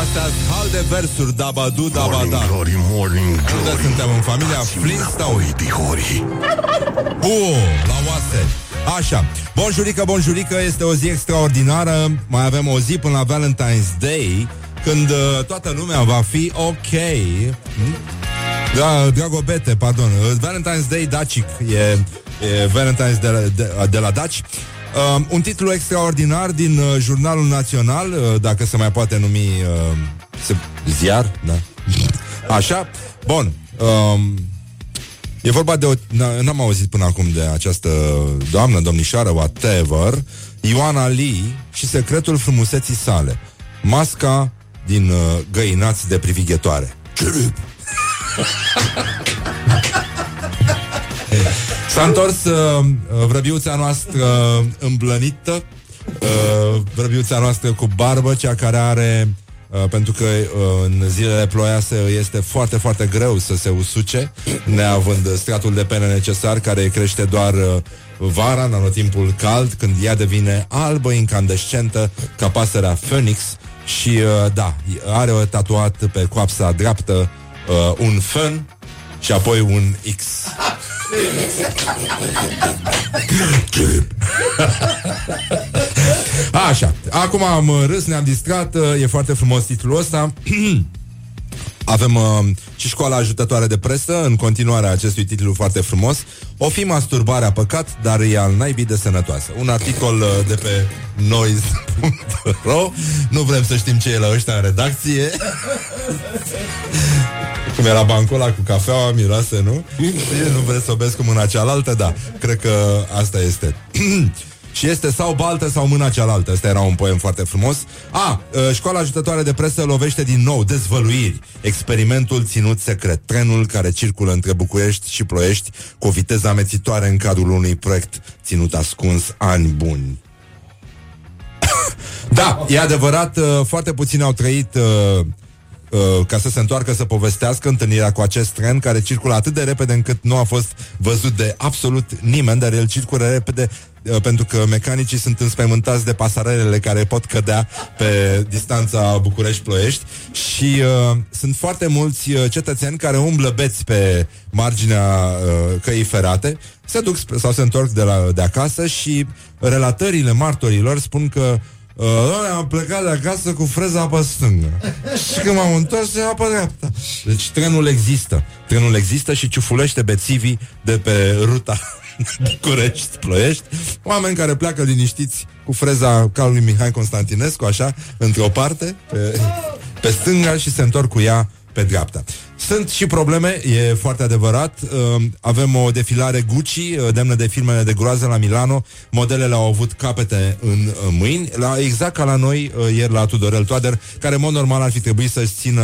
Astea hal de versuri, dabadu, dabada. Morning Glory, Morning Glory. Unde suntem în familia Flintstone? Pihori. Bu, la oase. Așa, bonjurică, bonjurică, este o zi extraordinară Mai avem o zi până la Valentine's Day Când uh, toată lumea va fi ok hmm? Da, Dragobete, pardon Valentine's Day dacic E, e Valentine's de, la- de, de la Daci Uh, un titlu extraordinar din uh, Jurnalul Național, uh, dacă se mai poate numi uh, se, ziar, da. Așa, bun. Um, E vorba de o... n- N-am auzit până acum de această doamnă, domnișoară, whatever, Ioana Lee și secretul frumuseții sale. Masca din uh, găinați de privighetoare. S-a întors uh, vrăbiuța noastră îmblănită, uh, vrăbiuța noastră cu barbă, cea care are Uh, pentru că uh, în zilele ploioase este foarte, foarte greu să se usuce, neavând stratul de pene necesar, care crește doar uh, vara, în anotimpul cald, când ea devine albă, incandescentă, ca pasărea Phoenix și, uh, da, are o tatuat pe coapsa dreaptă uh, un fân și apoi un X. Așa, acum am uh, râs, ne-am distrat, uh, e foarte frumos titlul ăsta. Avem uh, și școala ajutătoare de presă în continuarea acestui titlu foarte frumos. O fi masturbarea păcat, dar e al naibii de sănătoasă. Un articol uh, de pe noise.ro Nu vrem să știm ce e la ăștia în redacție. Cum era bancul ăla cu cafeaua, miroase, nu? nu vreți să o beți cu mâna cealaltă? Da, cred că asta este. Și este sau baltă sau mâna cealaltă. Ăsta era un poem foarte frumos. A, uh, școala ajutătoare de presă lovește din nou Dezvăluiri. Experimentul ținut secret. Trenul care circulă între București și Ploiești Cu o viteză amețitoare în cadrul unui proiect Ținut ascuns ani buni. Da, e adevărat uh, Foarte puțini au trăit uh, uh, ca să se întoarcă să povestească întâlnirea cu acest tren care circulă atât de repede încât nu a fost văzut de absolut nimeni, dar el circulă repede uh, pentru că mecanicii sunt înspăimântați de pasarelele care pot cădea pe distanța București-Ploiești și uh, sunt foarte mulți uh, cetățeni care umblă beți pe marginea uh, căii ferate, se duc spre- sau se întorc de, la, de acasă și relatările martorilor spun că Uh, doamne, am plecat de acasă cu freza pe stângă Și când m-am întors, era pe dreapta. Deci trenul există. Trenul există și ciufulește bețivii De pe ruta București, Ploiești. Oameni care pleacă liniștiți cu freza calului Mihai Constantinescu, așa, într-o parte, pe, pe stânga și se întorc cu ea pe dreapta. Sunt și probleme, e foarte adevărat. Uh, avem o defilare Gucci, uh, demnă de filmele de groază la Milano. Modelele au avut capete în uh, mâini, la, exact ca la noi ieri la Tudorel Toader, care în mod normal ar fi trebuit să-și țină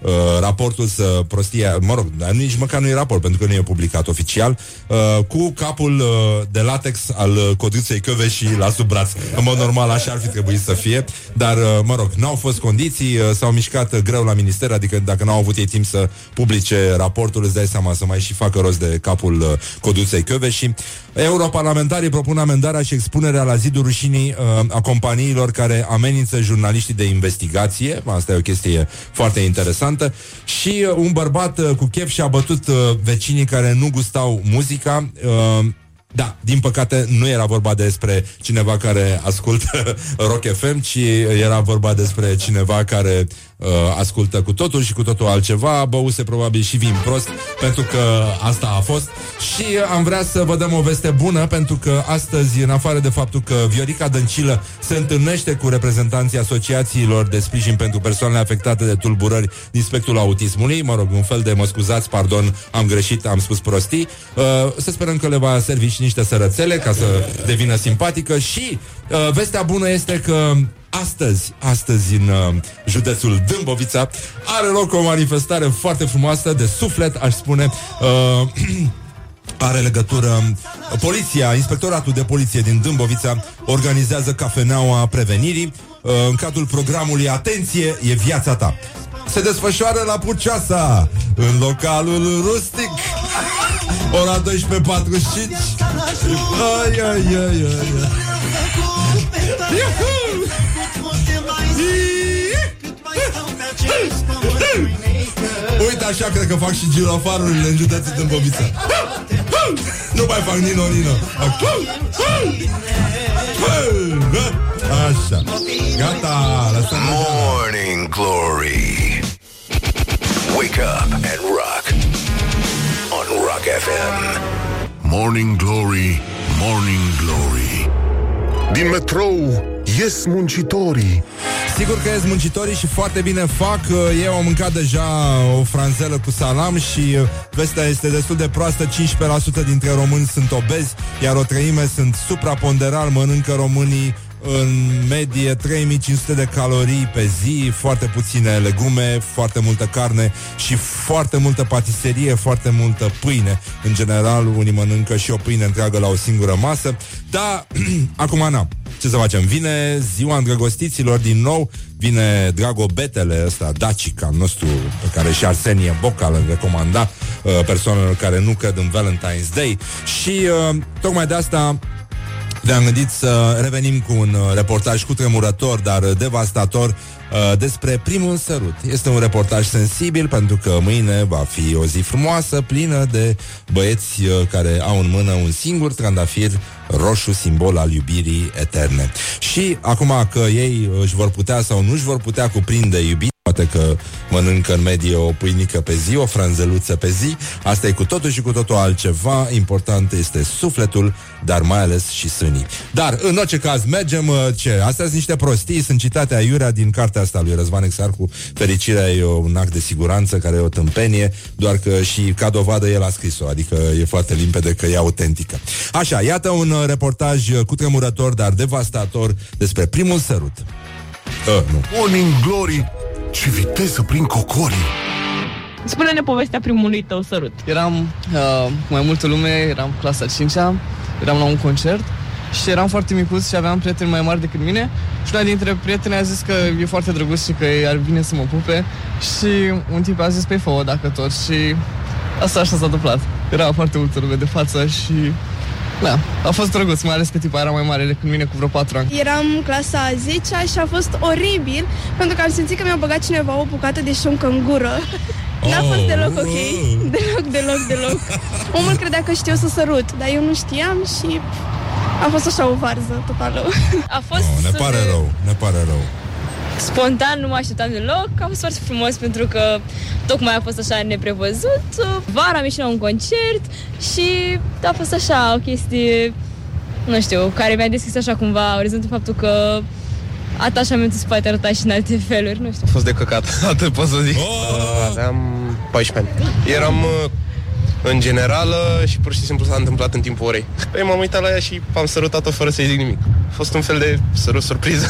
uh, raportul să prostie, mă rog, dar nici măcar nu e raport, pentru că nu e publicat oficial, uh, cu capul uh, de latex al uh, codruței și la sub braț. În mod normal așa ar fi trebuit să fie, dar, uh, mă rog, n-au fost condiții, uh, s-au mișcat uh, greu la minister, adică dacă n-au avut ei timp să publice raportul, îți dai seama să mai și facă rost de capul uh, Coduței și Europarlamentarii propun amendarea și expunerea la zidul rușinii uh, a companiilor care amenință jurnaliștii de investigație. Asta e o chestie foarte interesantă. Și uh, un bărbat uh, cu chef și-a bătut uh, vecinii care nu gustau muzica. Uh, da, din păcate nu era vorba despre cineva care ascultă Rock FM, ci era vorba despre cineva care uh, ascultă cu totul și cu totul altceva, băuse probabil și vin prost, pentru că asta a fost. Și am vrea să vă dăm o veste bună, pentru că astăzi, în afară de faptul că Viorica Dăncilă se întâlnește cu reprezentanții asociațiilor de sprijin pentru persoanele afectate de tulburări din spectrul autismului, mă rog, un fel de mă scuzați, pardon, am greșit, am spus prostii, uh, să sperăm că le va servi și niște sărățele ca să devină simpatică și uh, vestea bună este că astăzi, astăzi în uh, județul Dâmbovița, are loc o manifestare foarte frumoasă, de suflet, aș spune. Uh, are legătură Poliția, Inspectoratul de Poliție din Dâmbovița organizează cafeneaua prevenirii uh, în cadrul programului Atenție, e viața ta. Se desfășoară la Puceasa, în localul rustic. Ora 12.45. Ai, ai, ai, ai, ai. Uite așa cred că fac și girofarurile în județul Dâmbovița Nu mai fac Nino Nino. Așa. Gata lăsăm Morning Glory. Wake up and rock. On Rock FM Morning Glory Morning Glory. Din metrou ies muncitorii. Sigur că ies muncitorii și foarte bine fac. Ei au mâncat deja o franzelă cu salam Și uh, vestea este destul de proastă. 15% dintre români sunt obezi Iar o treime sunt supraponderal Mănâncă românii în medie 3500 de calorii pe zi, foarte puține legume, foarte multă carne și foarte multă patiserie, foarte multă pâine. În general, unii mănâncă și o pâine întreagă la o singură masă. Dar, acum n-am. Ce să facem? Vine ziua îndrăgostiților din nou, vine Dragobetele ăsta, Dacica nostru, pe care și Arsenie Boca îl recomanda uh, persoanelor care nu cred în Valentine's Day și uh, tocmai de asta ne-am gândit să revenim cu un uh, reportaj cu tremurător, dar devastator uh, despre primul sărut. Este un reportaj sensibil pentru că mâine va fi o zi frumoasă, plină de băieți uh, care au în mână un singur trandafir roșu, simbol al iubirii eterne. Și acum că ei își vor putea sau nu își vor putea cuprinde iubirea Poate că mănâncă în medie o pâinică pe zi, o franzeluță pe zi. Asta e cu totul și cu totul altceva. Important este sufletul, dar mai ales și sânii. Dar, în orice caz, mergem uh, ce? Astea sunt niște prostii, sunt citate aiurea din cartea asta lui Răzvan Exarcu. Fericirea e un act de siguranță care e o tâmpenie, doar că și ca dovadă el a scris-o, adică e foarte limpede că e autentică. Așa, iată un uh, reportaj uh, cu tremurător, dar devastator despre primul sărut. Uh, nu. Morning Glory ce viteză prin cocorii! Spune-ne povestea primului tău sărut. Eram uh, cu mai multă lume, eram clasa 5 eram la un concert și eram foarte micuț și aveam prieteni mai mari decât mine și una dintre prieteni a zis că e foarte drăguț și că ar vine să mă pupe și un tip a zis pe fă dacă tot și asta așa s-a întâmplat. Era foarte multă lume de față și da, a fost drăguț, mai ales că tipa era mai mare decât mine cu vreo 4 ani. Eram clasa a 10 și a fost oribil pentru că am simțit că mi-a băgat cineva o bucată de șuncă în gură. N-a oh, fost deloc ok. Deloc, deloc, deloc. Omul credea că știu să sărut, dar eu nu știam și a fost așa o varză totală. A fost... Oh, ne pare rău, ne pare rău spontan, nu mă așteptam deloc. A fost foarte frumos pentru că tocmai a fost așa neprevăzut. Vara am ieșit la un concert și a fost așa o chestie nu știu, care mi-a deschis așa cumva orizontul faptul că atașamentul se poate arăta și în alte feluri, nu știu. A fost de căcat, atât pot să zic. Oh! Aveam 14 ani. Eram uh, în generală și pur și simplu s-a întâmplat în timpul orei. Păi m-am uitat la ea și am sărutat-o fără să-i zic nimic. A fost un fel de sărut surpriză.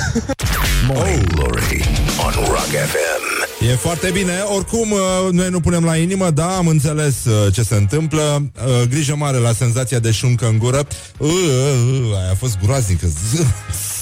Morning Glory on Rock FM. E foarte bine. Oricum, uh, noi nu punem la inimă, da, am înțeles uh, ce se întâmplă. Uh, Grijă mare la senzația de șuncă în gură. Uh, uh, uh, Aia a fost groaznică. Z-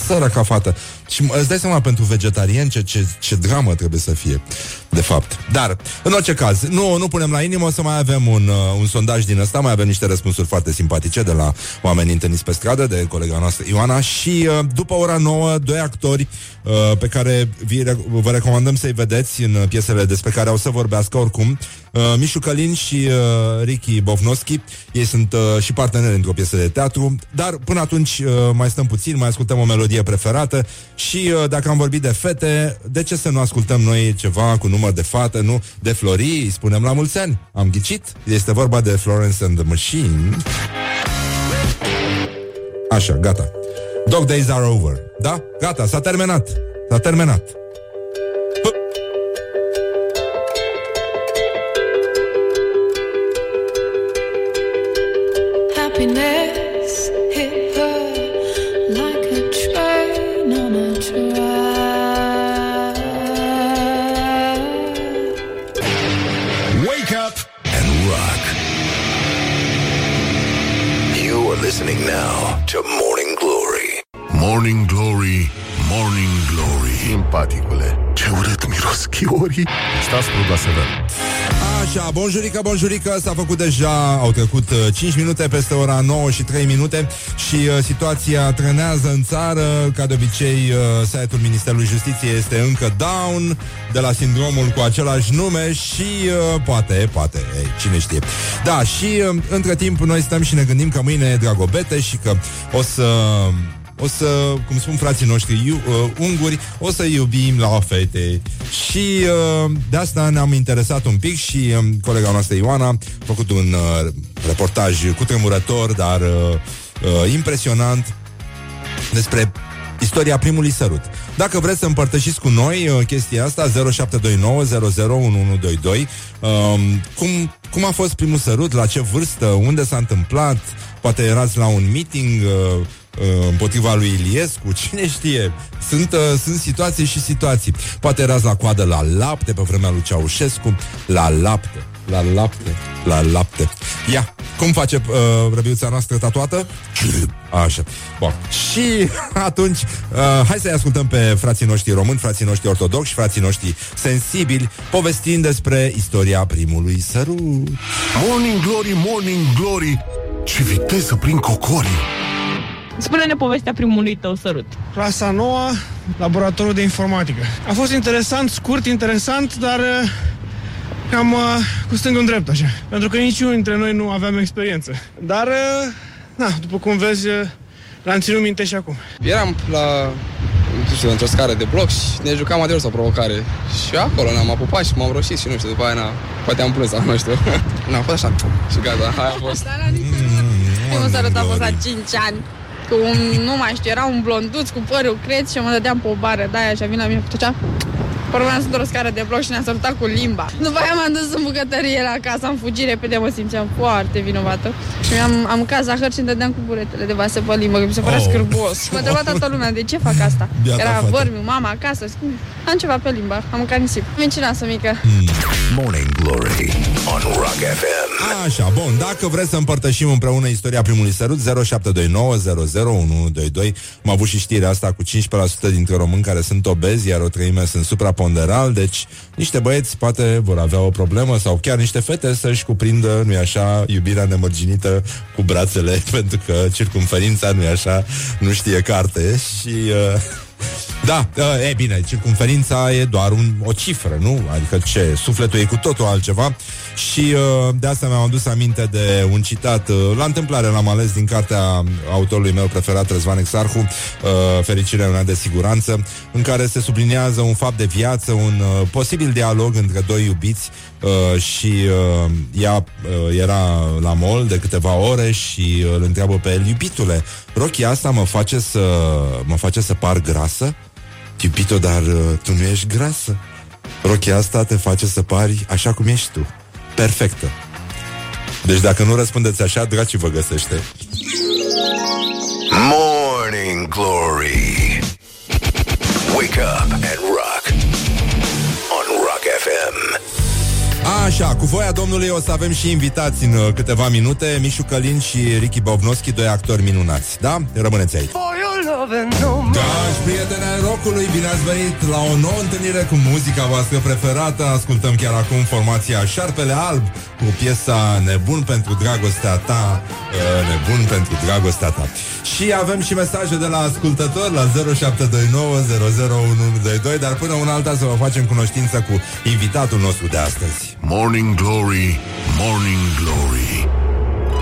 Săraca fată. Și mă- îți dai seama pentru vegetarian ce, ce, ce dramă trebuie să fie, de fapt. Dar, în orice caz, nu, nu punem la inimă, o să mai avem un, uh, un sondaj din ăsta, mai avem niște răspunsuri foarte simpatice de la oamenii întâlniți pe stradă, de colega noastră Ioana și uh, după ora 9, doi actori uh, pe care vi, re- vă recomandăm să-i vedeți în uh, piesele despre care au să vorbească oricum. Uh, Mișu Călin și uh, Ricky Bovnoschi, ei sunt uh, și parteneri într-o piesă de teatru, dar până atunci uh, mai stăm puțin, mai ascultăm o melodie preferată și uh, dacă am vorbit de fete, de ce să nu ascultăm noi ceva cu număr de fată, nu? De Flori, îi spunem la mulți ani. Am ghicit? Este vorba de Florence and the Machine. Așa, gata. Dog days are over. Da? Gata, s-a terminat. S-a terminat. Chiorii. Stați la sever. Așa, bonjurică, bonjurică, s-a făcut deja, au trecut uh, 5 minute peste ora 9 și 3 minute și uh, situația trenează în țară, ca de obicei uh, site-ul Ministerului Justiției este încă down de la sindromul cu același nume și uh, poate, poate, ei, cine știe. Da, și uh, între timp noi stăm și ne gândim că mâine e Dragobete și că o să o să, cum spun frații noștri iu, uh, unguri, o să iubim la fete. Și uh, de asta ne-am interesat un pic și uh, colega noastră Ioana a făcut un uh, reportaj cutremurător, dar uh, uh, impresionant despre istoria primului sărut. Dacă vreți să împărtășiți cu noi uh, chestia asta, 0729 001122, um, cum, cum a fost primul sărut, la ce vârstă, unde s-a întâmplat, poate erați la un meeting uh, uh, împotriva lui Iliescu, cine știe. Sunt, uh, sunt situații și situații. Poate erați la coadă la lapte pe vremea lui Ceaușescu, la lapte, la lapte, la lapte. Ia, cum face uh, răbiuța noastră tatuată? Așa. Bun. Și atunci, uh, hai să-i ascultăm pe frații noștri români, frații noștri ortodoxi, frații noștri sensibili, povestind despre istoria primului sărut. Morning Glory, Morning Glory. Ce viteză prin cocorii. Spune-ne povestea primului tău sărut. Clasa 9, laboratorul de informatică. A fost interesant, scurt, interesant, dar uh, cam uh, cu stângul în drept, așa. Pentru că niciunul dintre noi nu aveam experiență. Dar, uh, na, după cum vezi, uh, l-am ținut minte și acum. Eram la, nu știu, într-o scară de bloc și ne jucam adevărat o provocare. Și acolo ne-am apupat și m-am roșit și nu știu, după aia, na, poate am plâns, sau nu știu. n-a fost așa. Și gata, aia a fost. Primul sărut a fost la 5 ani. Cu un, nu mai știu, era un blonduț cu părul creț și mă dădeam pe o bară de aia și a venit la mine și făcea Urmeam într-o scară de bloc și ne-a sărutat cu limba. După aia m-am dus în bucătărie la casă, am fugit repede, mă simțeam foarte vinovată. Și am, am mâncat zahăr și îmi dădeam cu buretele de vase pe limbă, că mi se părea Oh. oh. scârbos. Mă întreba toată lumea, de ce fac asta? Biata Era fată. vărmiu, mama acasă, și am ceva pe limbă, am mâncat nisip. Mincinoasă mică. Morning Glory on Rock FM. Așa, bun, dacă vreți să împărtășim împreună istoria primului sărut 0729 001122 Am avut și știrea asta cu 15% dintre români care sunt obezi Iar o treime sunt supraponderal Deci niște băieți poate vor avea o problemă Sau chiar niște fete să-și cuprindă, nu-i așa, iubirea nemărginită cu brațele Pentru că circumferința, nu-i așa, nu știe carte. Și... Uh, da, uh, e bine, circumferința e doar un, o cifră, nu? Adică ce, sufletul e cu totul altceva și uh, de asta mi-am adus aminte de un citat uh, la întâmplare l-am ales din cartea autorului meu preferat, Răzvan Exarhu, uh, Fericirea una de siguranță, în care se subliniază un fapt de viață, un uh, posibil dialog între doi iubiți uh, și uh, ea uh, era la mol de câteva ore și uh, îl întreabă pe el, iubitule, rochia asta mă face să mă face să par grasă. Iubito, dar uh, tu nu ești grasă. Rochia asta te face să pari așa cum ești tu. Perfectă. Deci dacă nu răspundeți așa, dracii vă găsește. Morning Glory. Wake up and rock. On Rock FM. Așa, cu voia domnului o să avem și invitați în uh, câteva minute Mișu Călin și Ricky Bobnoschi, doi actori minunați Da? Rămâneți aici Dragi prieteni ai rockului, bine ați venit la o nouă întâlnire cu muzica voastră preferată. Ascultăm chiar acum formația Șarpele Alb Cu piesa Nebun pentru dragostea ta uh, Nebun pentru dragostea ta. Și avem și mesaje de la ascultători La 0729 001122 Dar până una alta să vă facem cunoștință cu invitatul nostru de astăzi. Morning Glory, Morning Glory.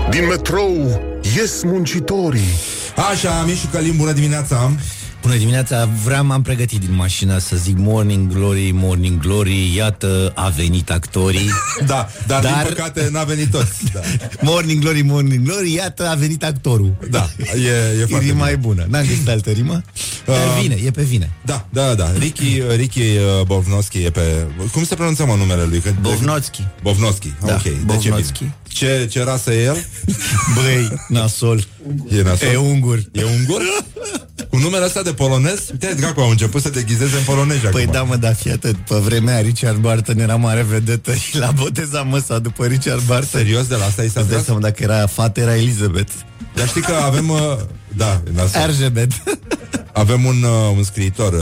Din metrou ies muncitorii. Așa, Mișu Călin, bună dimineața Bună dimineața, vreau, m-am pregătit din mașină să zic Morning Glory, Morning Glory, iată, a venit actorii. Da, dar, dar... din păcate n-a venit toți da. Morning Glory, Morning Glory, iată, a venit actorul. Da, e, e foarte Rima bine. e bună, n-am găsit altă rimă. Dar Uh, vine, e pe vine. Da, da, da. Ricky, Ricky uh, Bovnoschi e pe... Cum se pronunță mă numele lui? Că- Bovnotski. Bovnoschi, Da, ok. Deci e Bovnotski. bine. Ce, ce rasă e el? Băi, nasol. E nasol? E ungur. E ungur? Cu numele ăsta de polonez? Uite, dracu, au început să deghizeze în polonezi Păi acum. da, mă, dar fii atât, pe vremea aia Richard Barton era mare vedetă și l-a botezat măsa după Richard Barton. Serios, de la asta i s-a Îți dai tras? seama dacă era fată, era Elizabeth. Dar știi că avem... Uh, da, e nasol. Erzsébet. Avem un, uh, un scriitor, uh,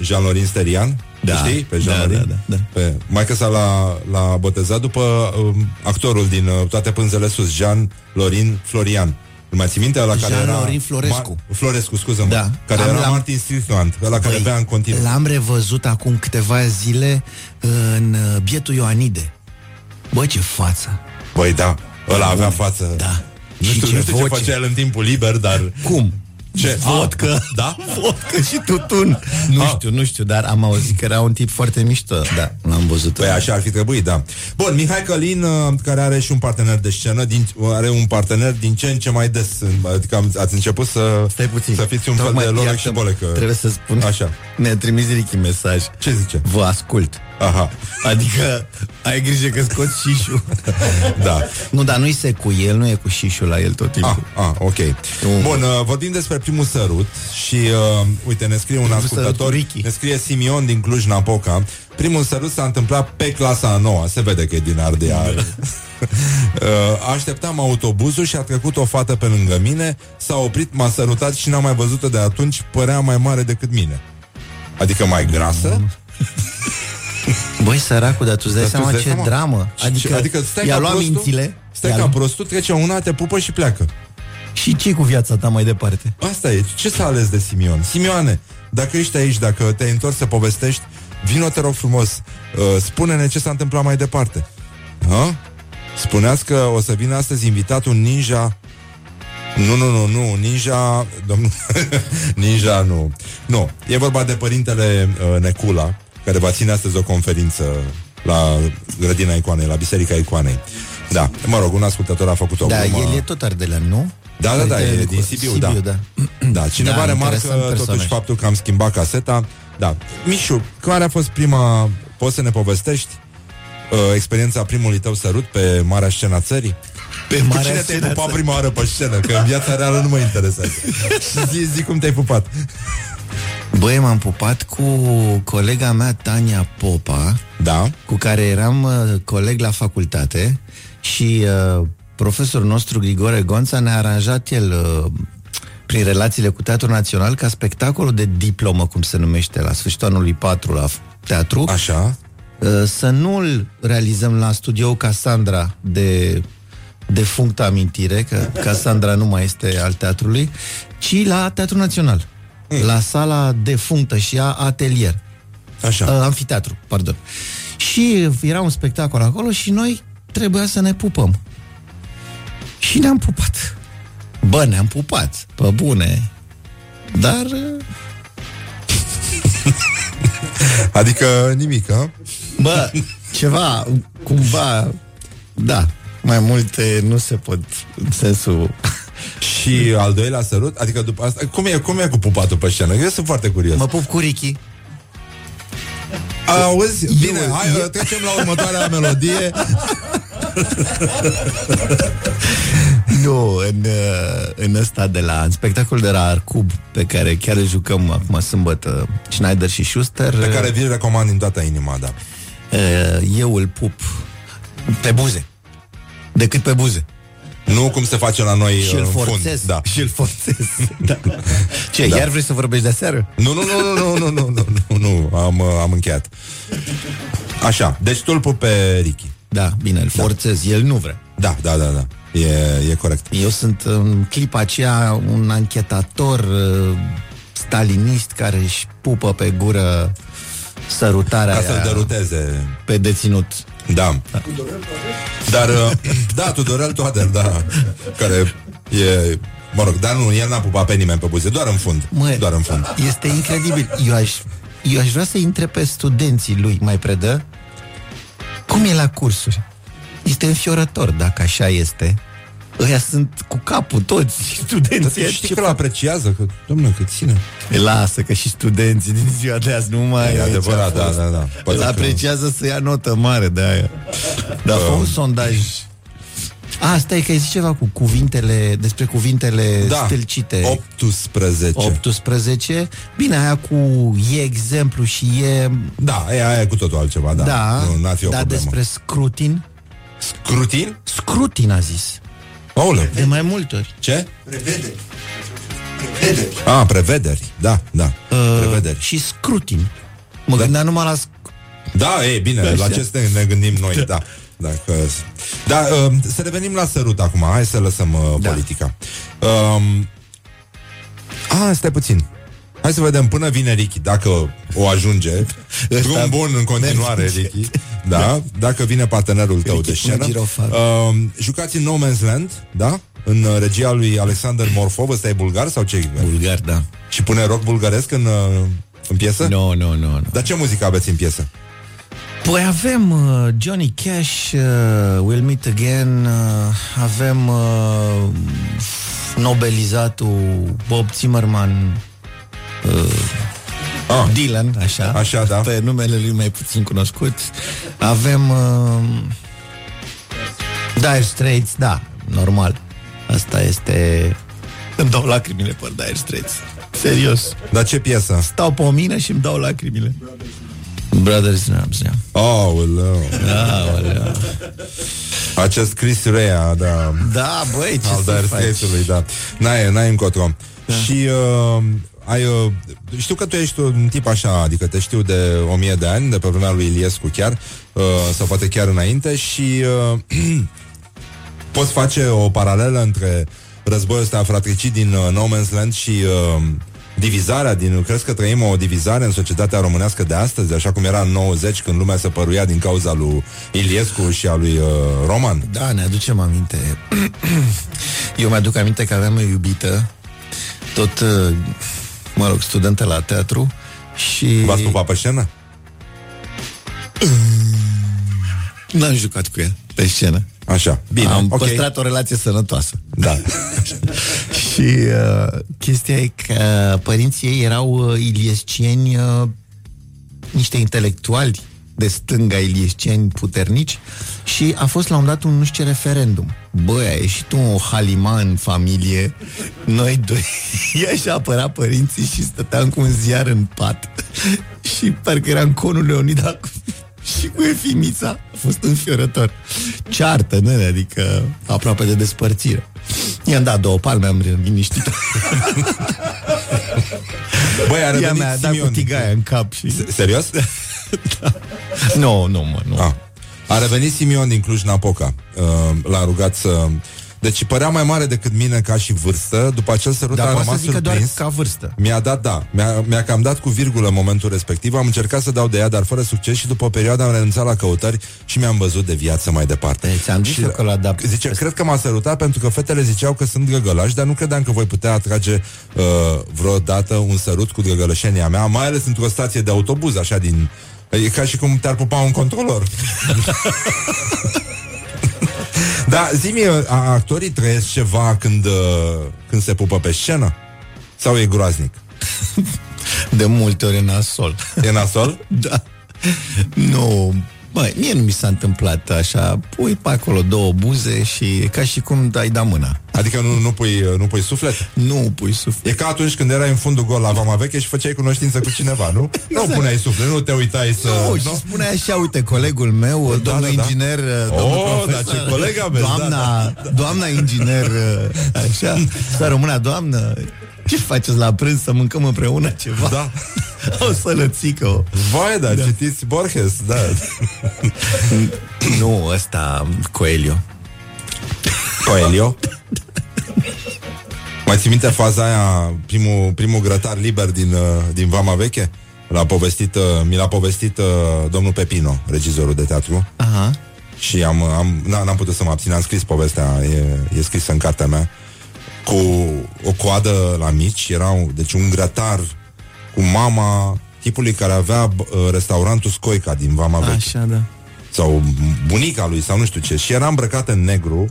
Jean-Lorin Sterian, Da, știi? Pe da, Jean-Lorin? da, da, da. Pe, maica sa l-a, l-a botezat după um, actorul din uh, Toate pânzele sus, Jean-Lorin Florian. Îl mai ții minte? Ăla care era... Jean-Lorin Florescu. Ma- Florescu, scuză Da. Care Am- era l-am- Martin Strickland, ăla care Păi, bea în continuu. L-am revăzut acum câteva zile în uh, bietul Ioanide. Bă, ce față! Băi, da, ăla avea față. Da. Nu Și știu, ce nu știu ce voce. făcea el în timpul liber, dar... Cum? Ce? Vodcă. Ah, da? Vodcă și tutun. Nu Ah. știu, nu știu, dar am auzit că era un tip foarte mișto. Da, l-am văzut. Păi așa ar fi trebuit, da. Bun, Mihai Călin, uh, care are și un partener de scenă, din, are un partener din ce în ce mai des. în- Adică am, ați început să, Stai puțin. să fiți un Tocmai, fel de lorec iată, și bolecă. Trebuie să spun. Așa. Ne-a trimis Ricky mesaj. Ce zice? Vă ascult. Aha, Adică ai grijă că scoți șișul. da. nu, dar nu-i se cu el, nu e cu șișul la el tot timpul. Ah, ah, ok. Bun, uh, vorbim despre primul sărut și, uh, uite, ne scrie un Primul sărut ascultător, cu Ricky. ne scrie Simion din Cluj-Napoca. Primul sărut s-a întâmplat pe clasa a noua, se vede că e din Ardea. uh, așteptam autobuzul și a trecut o fată pe lângă mine, s-a oprit, m-a sărutat și n-am mai văzut-o de atunci, părea mai mare decât mine. Adică mai grasă? Băi, săracul, dar tu îți dai Dar tu seama îți ce dai seama? dramă. Și- Adică, adică stai i-a ca luat prostul, mințile. Stai i-a ca luat- prostul, trece una, te pupă și pleacă. Și ce cu viața ta mai departe? Asta e. Ce s-a ales de Simion? Simioane, dacă ești aici, dacă te-ai întors să povestești, vino te rog frumos, uh, spune-ne ce s-a întâmplat mai departe. Ha? Spuneați că o să vină astăzi invitat un ninja nu, nu, nu, nu, Ninja domnul, Ninja nu Nu, e vorba de părintele uh, Necula Care va ține astăzi o conferință La grădina icoanei, la biserica icoanei Da, mă rog, un ascultător a făcut o Da, glumă el e tot ardelean, nu? da, da, da, Părintele e din Nicu- Sibiu, da. da. Da, cineva Da, remarcă interesant totuși personaj. faptul că am schimbat caseta. Da. Mișu, care a fost prima... Poți să ne povestești uh, experiența primului tău sărut pe marea scena țării? Pe Cu marea cine te-ai scenă a pupat țării. prima oară pe scenă? Că în viața reală nu mă interesează. zi, zi cum te-ai pupat. Băi, m-am pupat cu colega mea, Tania Popa, Da? cu care eram uh, coleg la facultate și uh, profesorul nostru, Grigore Gonța, ne-a aranjat el uh, prin relațiile cu Teatrul Național ca spectacolul de diplomă, cum se numește, la sfârșitul anului 4 la f- teatru, Așa. uh, să nu-l realizăm la studioul Cassandra de defunctă amintire, că Cassandra nu mai este al teatrului, ci la Teatrul Național, la sala defunctă și a atelier. Așa. Uh, amfiteatru, pardon. Și era un spectacol acolo și noi trebuia să ne pupăm. Și ne-am pupat. Bă, ne-am pupat, pe bune. Dar uh, Adică nimic, a? Bă, ceva, cumva, da, mai multe nu se pot în sensul... Și al doilea sărut, adică după asta, cum e, cum e cu pupatul pe scenă? Eu sunt foarte curios. Mă pup cu Ricky. Auzi? Bine, hai, eu... trecem la următoarea melodie. Nu, în, uh, în ăsta de la în spectacolul de la Arcub pe care chiar îl jucăm acum sâmbătă Schneider și Schuster Pe care vi-l recomand din toată inima, da. uh, eu îl pup pe buze decât pe buze Nu cum se face la noi și îl uh, în forțez fund. Da. și îl forțez da. Ce, Da. iar vrei să vorbești de seară? Nu, nu, nu, nu, nu, nu, nu, nu, nu, am, uh, am încheiat. Așa, deci tu îl pupi pe Ricky. Da, bine, îl forțez, el nu vrea Da, da, da, da. E, e corect. Eu sunt în clipa aceea un anchetator uh, stalinist care își pupă pe gură sărutarea Ca să-l aia deruteze. pe deținut. Da. Dar, uh, da, Tudorel Toader, da, care e... Mă rog, dar nu, el n-a pupat pe nimeni pe buze, doar în fund. Mă, doar în fund. Este incredibil. Eu aș, eu aș vrea să intre pe studenții lui. Mai predă? Cum e la cursuri? Este înfiorător dacă așa este. Ăia sunt cu capul toți studenții. Dar știi că îl apreciază, că, domnule, că ține. Lasă că și studenții din ziua de azi nu mai E aici adevărat, a fost. da, da, da. Poate Îl că- apreciază să ia notă mare de aia. Dar fă un sondaj. A, stai că ai zis ceva cu cuvintele, despre cuvintele Da, stâlcite. 18. 18. Bine, aia cu e exemplu și e... Da, e aia e cu totul altceva, da. Da, nu, n-ar fi o dar problemă. despre scrutin? Scrutin? Scrutin a zis. Aoleu. De mai multe ori. Ce? Ah, prevederi. Da, da. Uh, prevederi. Și scrutin. Mă da. gândeam numai la... sc- Da, e bine, Așa. la ce ne, ne gândim noi, da. Dacă... Da, uh, să revenim la sărut acum, hai să lăsăm uh, da. politica. Um, a, stai puțin. Hai să vedem până vine Ricky, dacă o ajunge. Ăsta- Drum bun în continuare, merge. Ricky. Da, dacă vine partenerul tău Ricky de scenă. cu girofar. Uh, jucați în No Man's Land, da? În uh, regia lui Alexander Morfov, ăsta e bulgar sau ce? Bulgar, da. Și pune rock bulgaresc în, uh, în piesă? Nu, nu, nu. nu. Dar ce muzică aveți în piesă? Păi avem uh, Johnny Cash, uh, We'll Meet Again, uh, avem uh, nobelizatul Bob Zimmerman, uh, Ah. Dylan, așa, Așa, da. pe numele lui mai puțin cunoscut. Avem uh, Dire Straits, da, normal. Asta este... Îmi dau lacrimile pe Dire Straits. Serios. Dar ce piesă? Stau pe o mină și îmi dau lacrimile. Brothers in Arms, yeah. Aoleu. Aoleu. Acest Chris Rea, da. Da, băi, ce al să Dire faci? Straits-ului, da. N-ai, n-ai încotro. Da. Și uh, ai, uh, știu că tu ești un tip așa, adică te știu de o mie de ani, de pe vremea lui Iliescu chiar, uh, sau poate chiar înainte și uh, poți face o paralelă între războiul ăsta fratricid din uh, No Man's Land și uh, divizarea din... Crezi că trăim o divizare în societatea românească de astăzi, așa cum era în 90, când lumea se păruia din cauza lui Iliescu și a lui uh, Roman? Da, ne aducem aminte. Eu mi-aduc aminte că aveam o iubită, tot, uh, mă rog, studentă la teatru și... V-ați pupat pe scenă? N-am jucat cu ea pe scenă. Așa, bine, Am ok. păstrat o relație sănătoasă. Da. și uh, chestia e că părinții ei erau uh, iliescieni, uh, niște intelectuali de stânga iliescieni puternici și a fost la un dat un nu știu ce referendum. Băi, a ieșit un halima în familie, noi doi, ea și apăra părinții și stăteam cu un ziar în pat și parcă era în conul Leonida cu și cu Efimița a fost înfiorător. Ceartă, nene, adică aproape de despărțire. I-am dat două palme, am liniștit. Băi, a Ea revenit mi-a dat Simion. cu tigaia în cap și... Serios? Nu, nu, mă, nu. Ah. A revenit Simion din Cluj-Napoca. Uh, l-a rugat să... Deci părea mai mare decât mine ca și vârstă. După acel sărut Dar a poate să rămas zică doar surprins. ca vârstă. Mi-a dat, da, mi-a, mi-a cam dat cu virgulă în momentul respectiv Am încercat să dau de ea, dar fără succes Și după o perioadă am renunțat la căutări Și mi-am văzut de viață mai departe Ți-am zis și, eu că l adapt. Zice, cred că m-a sărutat pentru că fetele ziceau că sunt găgălași Dar nu credeam că voi putea atrage uh, vreodată un sărut cu găgălășenia mea Mai ales într-o stație de autobuz, așa din... E ca și cum te-ar pupa un controlor Da, zi-mi, a- actorii trăiesc ceva când, uh, când se pupă pe scenă? Sau e groaznic? De multe ori e nasol. E nasol? da. Nu, băi, mie nu mi s-a întâmplat așa. Pui pe acolo două buze și e ca și cum dai da mâna. Adică nu, nu, pui, nu pui suflet? Nu pui suflet. E ca atunci când erai în fundul gol la Vama Veche și făceai cunoștință cu cineva, nu? Nu puneai suflet, nu te uitai să... Nu, și spune așa, uite, colegul meu, Da, domnul da, da. inginer, domnul Oh, profesor, dar ce coleg aveți, doamna, da, doamna inginer, așa, să rămână doamnă, ce faceți la prânz, să mâncăm împreună ceva? Da. O să lățică Vai, da, da, citiți Borges, da. Nu, ăsta, Coelho. Coelho? Mai ții minte faza aia, primul, primul grătar liber din, uh, din Vama Veche? L-a povestit, uh, mi l-a povestit uh, domnul Pepino, regizorul de teatru. Aha. Și am, am, n- n-am putut să mă abțin, am scris povestea, e, e scrisă în cartea mea, cu o coadă la mici, era un, deci un grătar cu mama tipului care avea uh, restaurantul Scoica din Vama Veche. Așa, da. Sau bunica lui, sau nu știu ce. Și era îmbrăcată în negru,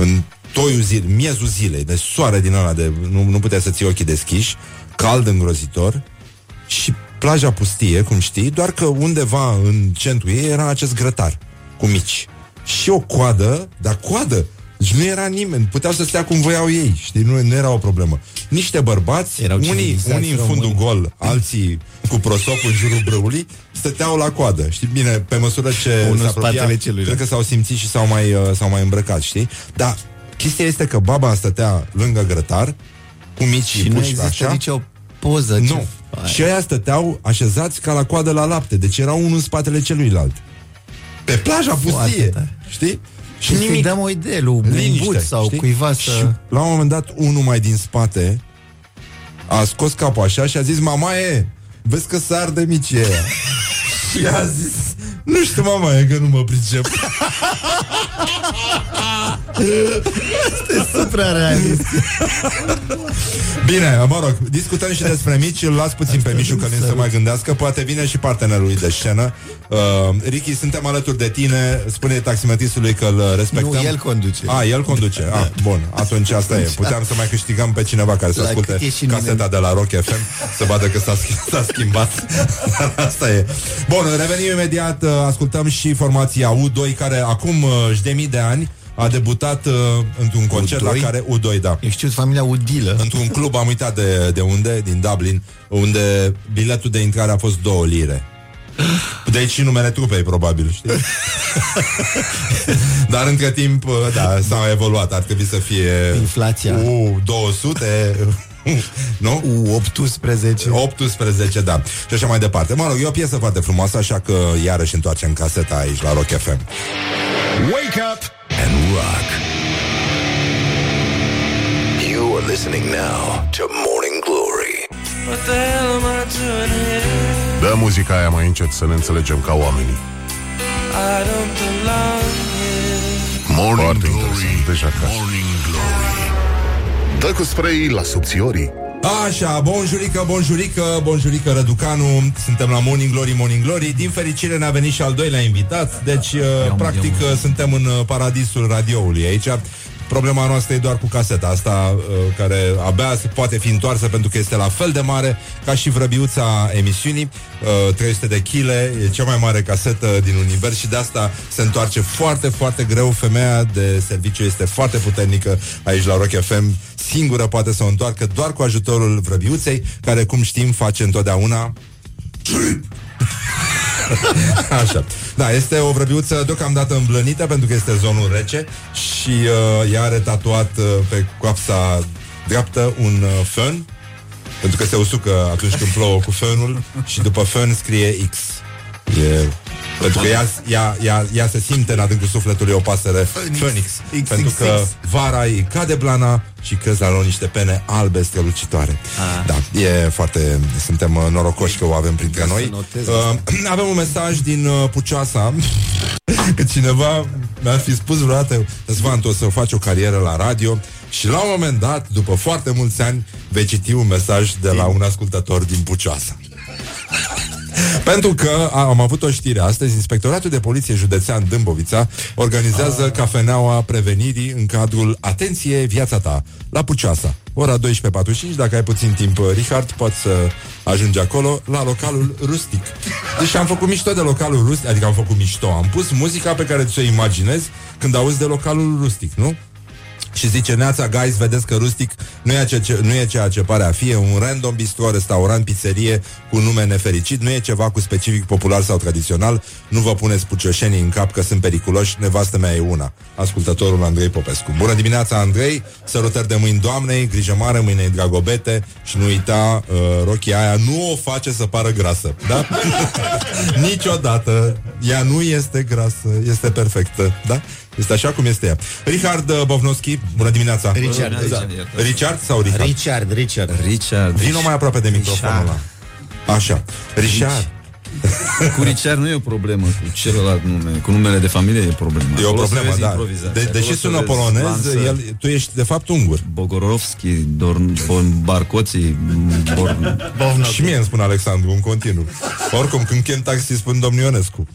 în toiul zil, miezul zilei, de soare din ăla, de, nu, nu putea să ții ochii deschiși, cald îngrozitor, și plaja pustie, cum știi, doar că undeva în centrul ei era acest grătar cu mici. Și o coadă, dar coadă, deci nu era nimeni, puteau să stea cum voiau ei, știi, nu, nu era o problemă. Niște bărbați, Erau unii, civilizați unii în fundul români. gol, alții cu prosopul în jurul brâului, stăteau la coadă, știi, bine, pe măsură ce Unul se în apropia, spatele celuilalt. cred că s-au simțit și s-au mai, uh, s-au mai îmbrăcat, știi? Dar chestia este că baba stătea lângă grătar, cu mici Și nu puși există așa, nicio poză. nu. Ce... Și ăia stăteau așezați ca la coadă la lapte, deci era unul în spatele celuilalt. Pe plaja Foarte pustie, tare. știi? Și să-i dăm o idee lui Liniște, Buț sau știi? cuiva Și să... la un moment dat, unul mai din spate a scos capul așa și a zis, mama e, vezi că s de mici e aia. și a zis, nu știu, mama e, că nu mă pricep. Este supra realist. Bine, mă rog, discutăm și despre mici Îl las puțin pe Mișu că nu să mai gândească. Poate vine și partenerul lui de scenă. Uh, Ricky, suntem alături de tine. Spune taximetristului că îl respectăm. Nu, el conduce. A, el conduce, ah, bun. Atunci asta e, puteam să mai câștigăm pe cineva Care să La asculte cât e și caseta nimeni. de la Rock FM Să vadă că s-a, sch- s-a schimbat. Asta e. Bun, revenim imediat. Uh, Ascultăm și formația U2 Care acum uh, și de mii de ani a debutat uh, într-un concert U2? la care U2, da. Eu știu familia Udilă. Într-un club, am uitat de, de unde, din Dublin, unde biletul de intrare a fost două lire. De aici și numele trupei, probabil, știi? Dar între timp, da, s-a evoluat. Ar trebui să fie... Inflația. U 200... nu? U 18. 18, da. Și așa mai departe. Mă rog, e o piesă foarte frumoasă, așa că iarăși întoarcem caseta aici la Rock FM. Wake up and rock. You are listening now to Morning Glory. Dă muzica aia mai încet să ne înțelegem ca oamenii. Morning Foarte Glory. interesant, deja acasă. Morning Glory. Dă cu spray la subțiorii. Așa, bonjurică, bonjurică, bonjurică Răducanu Suntem la Morning Glory, Morning Glory. Din fericire ne-a venit și al doilea invitat Deci, uh, practic, uh, suntem în uh, paradisul radioului aici Problema noastră e doar cu caseta asta uh, Care abia se poate fi întoarsă Pentru că este la fel de mare Ca și vrăbiuța emisiunii. Uh, 300 de kg E cea mai mare casetă din univers Și de asta se întoarce foarte, foarte greu. Femeia de serviciu este foarte puternică Aici la Rock FM Singură poate să o întoarcă doar cu ajutorul vrăbiuței Care, cum știm, face întotdeauna Așa. Da, este o vrăbiuță deocamdată îmblănită pentru că este zonul rece și uh, ea are tatuat uh, pe coapsa dreaptă un uh, fân pentru că se usucă atunci când plouă cu fânul și după fân scrie X. E pentru că ea, ea, ea, ea se simte în adâncul sufletului o pasăre Phoenix. X, Pentru X, că X. vara îi cade blana și crezi la lor niște pene albe strălucitoare. Ah. Da, e foarte... Suntem uh, norocoși că o avem printre noi. notez Uh, avem un mesaj din uh, Pucioasa că cineva mi-a fi spus vreodată Răzvan, tu o să faci o carieră la radio și la un moment dat, după foarte mulți ani, vei citi un mesaj de la un ascultător din Pucioasa. Pentru că a- am avut o știre astăzi, Inspectoratul de Poliție Județean Dâmbovița organizează Ah. cafeneaua prevenirii în cadrul Atenție, viața ta, la Puceasa. Ora 12.45, dacă ai puțin timp, Richard, poți să ajungi acolo, la localul rustic. Deci am făcut mișto de localul rustic, adică am făcut mișto, am pus muzica pe care ți-o imaginezi când auzi de localul rustic, nu? Și zice, Neața, guys, vedeți că rustic nu e, ce, ce, nu e ceea ce pare a fi, e un random bistro, restaurant, pizzerie cu nume nefericit, nu e ceva cu specific popular sau tradițional, nu vă puneți pucioșenii în cap că sunt periculoși, nevastă mea e una. Ascultătorul Andrei Popescu. Bună dimineața, Andrei, sărutări de mâini doamnei, grijă mare, mâinei dragobete și nu uita, uh, rochia aia nu o face să pară grasă, da? Niciodată. Ea nu este grasă, este perfectă, da? Este așa cum este ea. Richard uh, Bovnoschi, bună dimineața. Richard, Da. Richard, Richard sau Richard? Richard, Richard. Richard. Vino mai aproape de microfonul ăla. Așa. Richard. Cu Richard nu e o problemă, cu celălalt nume, cu numele de familie e o problemă. E o Acolo să problemă, vezi da. improvizația. De, Acolo deși să sună vezi polonez, lansă. el, tu ești de fapt ungur. Bogorovski, Dorn, Bon, Barcoții, Born... Și mie îmi spune Alexandru, în continuu. Oricum, când chem taxi, spun domnul Ionescu.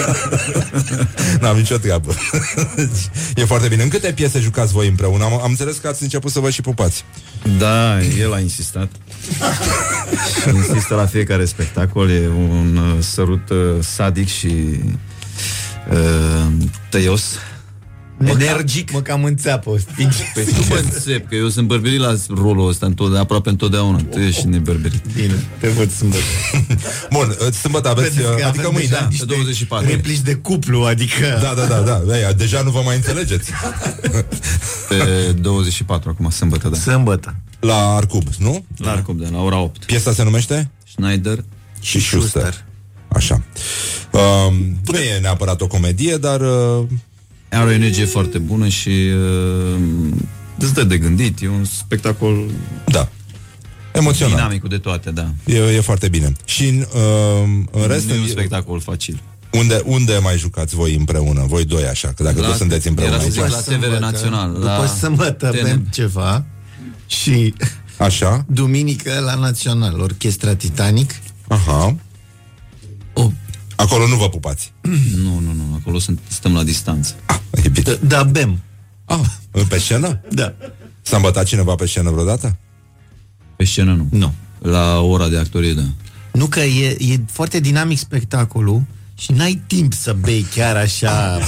N-am nicio treabă. e foarte bine. În câte piese jucați voi împreună? Am, am înțeles că ați început să vă și pupați. Da, el a insistat. și insistă la fiecare spectacol. E un uh, sărut uh, sadic și uh, tăios. Energic. Mă cam înțeapă. Stinge. Păi nu mă înțep, că eu sunt bărberit la rolul ăsta întotdeauna, aproape întotdeauna. Tu ești nebărberit. Bine, te văd sâmbătă. Bun, sâmbătă aveți, Vedeți că adică avem mâine. deja Da, niște pe 24. Replici de cuplu, adică... da, da, da, da. Aia, deja nu vă mai înțelegeți. Pe 24 acum, sâmbătă, da. Sâmbătă. La Arcub, nu? La Arcub, da, la ora 8. Piesa se numește? Schneider și Schuster. Așa. Um, nu e neapărat o comedie, dar... Uh, Are o energie foarte bună și uh, îți dă de gândit. E un spectacol da. emoțional. dinamicul de toate, da. E, e foarte bine. Și în, uh, în rest... Nu e un spectacol facil. Unde, unde mai jucați voi împreună? Voi doi așa, că dacă La- tot sunteți împreună era să zic aici. la TVR Național. După la sâmbătă TNM. avem ceva și Așa? duminică la Național, Orchestra Titanic. Aha. O, Acolo nu vă pupați. Nu, nu, nu, acolo sunt, stăm la distanță. E bine. da, bem. Ah, pe scenă? Da. S-a îmbătat cineva pe scenă vreodată? Pe scenă nu. Nu. La ora de actorie, da. Nu că e, e foarte dinamic spectacolul și n-ai timp să bei chiar așa.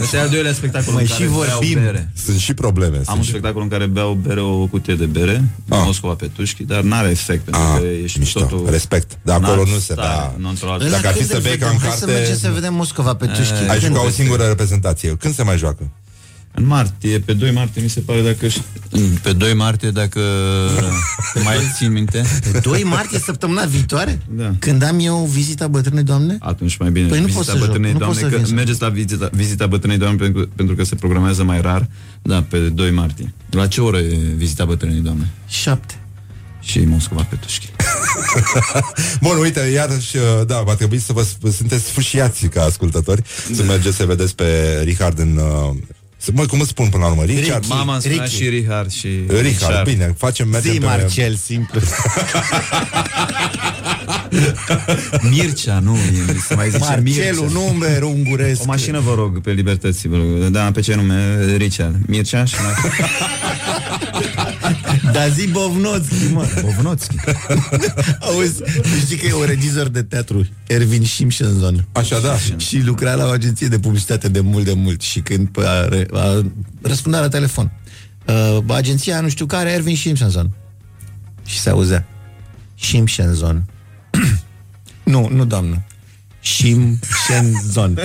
Ăsta e al doilea spectacol Mai în și care beau vorbim. bere. Sunt și probleme. Am sunt un și... spectacol în care beau bere, o cutie de bere, Ah. Moscova Petușchi, dar n-are efect, pentru Ah, că ești mișto. totul... Respect. Dar acolo N-ar nu se stare, bea. nu într-o altă- Ăla Dacă ar fi când să îl bei ca vedem? în Hai să carte- mergem să vedem Moscova pe Tușchi. Ai Când? jucat o singură reprezentație. Când se mai joacă? În martie, pe 2 martie, mi se pare, dacă... ș- Pe 2 martie, dacă mai țin minte. Pe 2 martie, săptămâna viitoare? Da. Când am eu vizita bătrânei doamne? Atunci mai bine Păi nu vizita pot să joc, bătrânei nu doamne, pot să vin că să- mergeți la vizita, vizita bătrânei doamne pentru, pentru că se programează mai rar. Da, pe 2 martie. La ce oră e vizita bătrânei doamne? 7. Și Moscova Petușchi. Bun, uite, iarăși, uh, da, va trebui să vă sp- sunteți sfâșiați ca ascultători, să mergeți să vedeți pe Richard în... Uh, să- mă, cum îți spun până la urmă? Richard? Mama îmi spunea Ricky. și Richard și Richard, bine, facem, mergem Zi pe... Marcel, simplu. Mircea, nu, e- se mai zice Marcelul, Mircea. număr unguresc. O mașină, vă rog, pe libertății, vă rog. Da, pe ce nume? Richard. Mircea și mai... Dar zi Bovnoțchi, mă. Bovnoțchi. Auzi, tu știi că e un regizor de teatru, Ervin Simpsonson. Așa, da. Și lucra la o agenție de publicitate de mult de mult și când a, a, răspundea la telefon. Uh, agenția nu știu care, Ervin Simpsonson. Și se auzea. Simpsonson. nu, nu, doamnă. Simpsonson.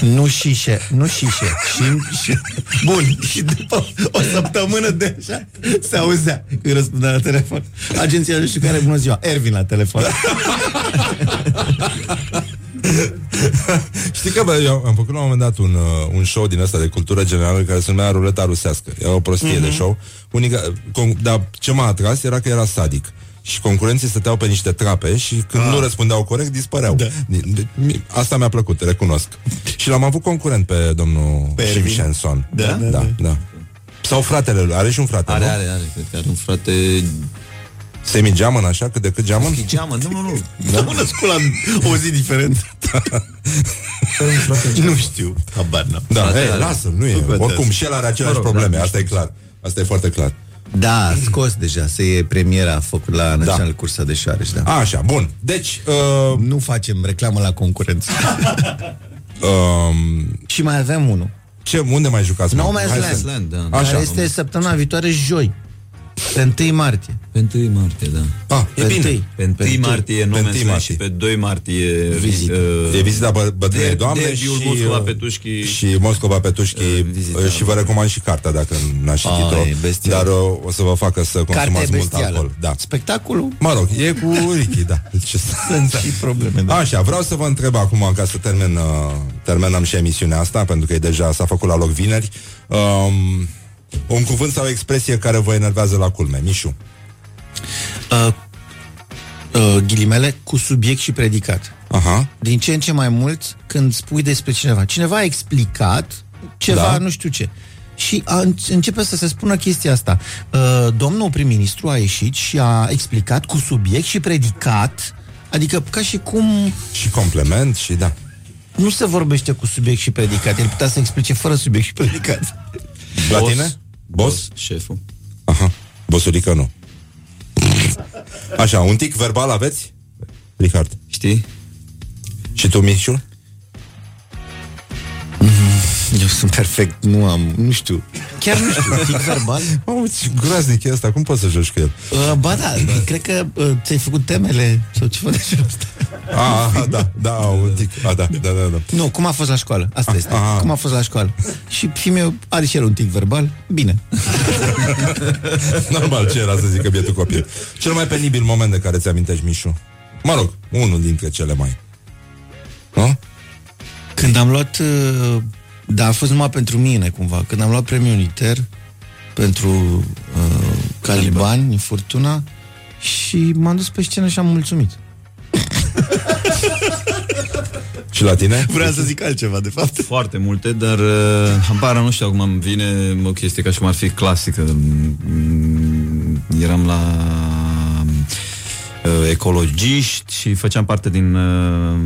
nu șișe, nu șișe. Shim, shim. Bun, și după o săptămână de așa se auzea când răspundea la telefon. Agenția nu știu care, bună ziua, Ervin la telefon. Știi că bă, eu am făcut la un moment dat un, uh, un show din ăsta de cultură generală care se numea Ruleta Rusească. Era o prostie de show. Unica, con, dar ce m-a atras era că era sadic. Și concurenții stăteau pe niște trape și când nu răspundeau corect, dispăreau. Da. Asta mi-a plăcut, recunosc. și l-am avut concurent pe domnul Pe Jim Ervin? Shenson. Da, da, da, da. da. Sau fratele lui, are și un frate, Are, nu? are, are, cred că are un frate Semi-geamăn, așa, cât de cât geamăn? Geamăn, nu, nu, nu. Da? Am născut la o zi diferentă. nu știu. Habar n-am. Da, Frate, hey, are. lasă, nu e. contează. Oricum, și el are aceleași Mă rog, probleme, da, asta e clar. Asta e foarte clar. Da, a scos deja, să e premiera făcut la Național da. Cursa de Șoareș, da. Așa, bun. Deci, uh, nu facem reclamă la concurență. um, Și mai avem unul. ce, unde mai jucați? mă? No Man's Hai Land, să- Land, da. Așa. care este săptămâna viitoare joi. Pe 1 martie. Pe 1 martie, da. Ah, e Pe bine. întâi. Pe 1 Pe întâi. martie Pe No întâi Man's Land martie. și pe 2 martie Vizită. uh, E vizita bă, bătrânei de- doamne derbiul și, Moscova uh, Petușchi. și Moscova Petușchi Uh, uh, vizita. și vă recomand și cartea dacă n-ați citit-o, Ai, bestial. dar uh, o să vă facă să Cartea e consumați mult bestială. alcool. Da. Spectacolul Mă rog, e cu Ricky, da. Deci, sunt și probleme. Da. Așa, vreau să vă întreb acum, ca să termin, uh, terminăm și emisiunea asta, pentru că e deja s-a făcut la loc vineri. Um, un cuvânt sau o expresie care vă enervează la culme, Mișu. Uh, uh, ghilimele, cu subiect și predicat. Aha. Din ce în ce mai mult când spui despre cineva. Cineva a explicat ceva, Da. da. nu știu ce. Și a, începe să se spună chestia asta. Uh, domnul prim-ministru a ieșit și a explicat cu subiect și predicat, adică ca și cum Și complement și da. nu se vorbește cu subiect și predicat. El putea să explice fără subiect și predicat. La Boss. tine? Boss? Șeful. Aha. Bosurică nu. Așa, un tic verbal aveți? Richard. Știi? Și tu, Mișu? Eu sunt perfect, nu am, nu știu. Chiar nu știu, tic verbal? Mamă, ce groaznic e asta, cum poți să joci cu el? Uh, ba da, cred că uh, ți-ai făcut temele sau ceva de genul ăsta. A, a, da, da, un tic. A, da, da, da, da. Nu, cum a fost la școală? Asta Ah, este. ah. Cum a fost la școală? Și fiul meu are și el un tic verbal? Bine. Normal, ce era să zică bietul copil. Cel mai penibil moment de care ți-amintești, Mișu? Mă rog, unul dintre cele mai. Nu? Când am luat... uh, Da, a fost numai pentru mine, cumva. Când am luat premiul Uniter pentru uh, Calibani, în Furtuna, și m-am dus pe scenă și am mulțumit. Și la tine? Vreau să zic altceva, de fapt. Foarte multe, dar uh, habar nu știu, acum îmi vine o chestie ca și cum ar fi clasică. Mm, Eram la uh, ecologiști și făceam parte din uh,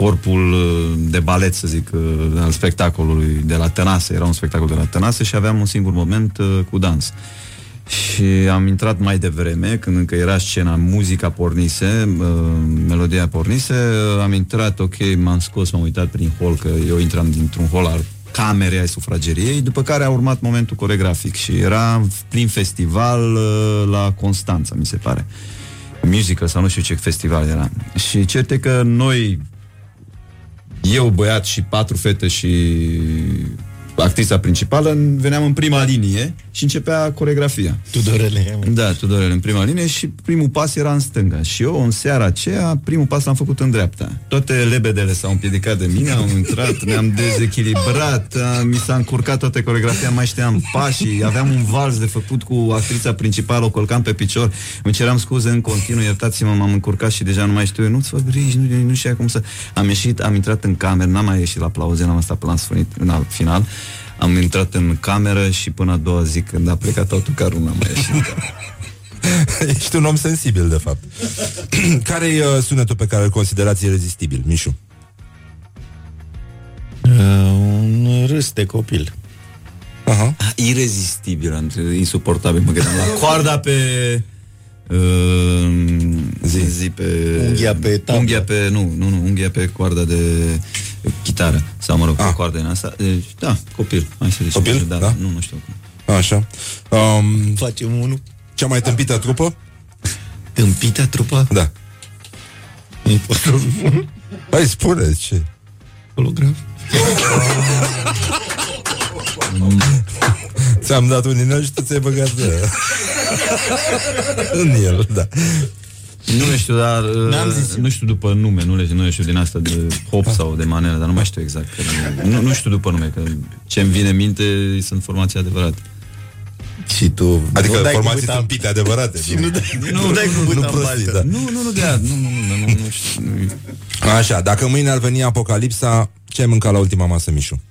corpul uh, de balet, să zic, uh, al spectacolului de la Tănase. Era un spectacol de la Tănase și aveam un singur moment uh, cu dans. Și am intrat mai devreme, când încă era scena, muzica pornise, uh, melodia pornise, uh, am intrat, ok, m-am scos, m-am uitat prin hol, că eu intram dintr-un hol al camerei ai sufrageriei, după care a urmat momentul coregrafic și era prin festival uh, la Constanța, mi se pare. Musical sau nu știu ce festival era. Și cert e că noi, eu băiat și patru fete și actrița principală, veneam în prima linie și începea coregrafia. Tudorele. Da, Tudorele în prima linie și primul pas era în stânga. Și eu, în seara aceea, primul pas l-am făcut în dreapta. Toate lebedele s-au împiedicat de mine, am intrat, ne-am dezechilibrat, a, mi s-a încurcat toată coregrafia, mai știam pașii, aveam un vals de făcut cu actrița principală, o colcam pe picior, îmi ceream scuze în continuu, iertați-mă, m-am încurcat și deja nu mai știu, eu, nu-ți fă griji, nu, nu știu cum să... Am ieșit, am intrat în cameră, n-am mai ieșit la aplauze, n-am stat până la sfârșit, în final, am intrat în cameră și până a doua zi, când a plecat autocarul, n-am mai ieșit. Ești un om sensibil, de fapt. care e uh, sunetul pe care îl considerați irezistibil, Mișu? Uh, un râs de copil. Aha. Irezistibil, am zis, insuportabil, mă gândeam la coarda pe... Uh, zi. zi pe... Unghia pe tablă. Unghia pe, nu, nu, nu, unghia pe coarda de chitară. Sau, mă rog, pe coarda din asta. Deci, da, copil. Hai să zicem. Copil? Da, Da? Nu, nu știu cum. Așa. Um, Facem unul. cea mai tâmpită trupă? Tâmpită trupă? Da. Nu pot să spun. Hai, spune ce. Holograf. Ți-am dat un inel și tu ți-ai băgat uh, în el, da. Nu știu, dar N-am zis. uh, nu știu după nume, nu, le, nu știu din asta de hop sau de manele, dar nu mai știu exact. Că, nu, nu știu după nume, că ce-mi vine în minte sunt formații adevărate. Și tu Adică nu dai formații cuvânt tâmpite adevărate. Și nu dai, nu, Nu, dai nu, cuvânt nu în prostii, baltă. da. Nu, nu, nu de aia, nu, nu, nu, nu, nu, nu știu. Nu, Așa, dacă mâine ar veni apocalipsa, ce ai mâncat la ultima masă, Mișu?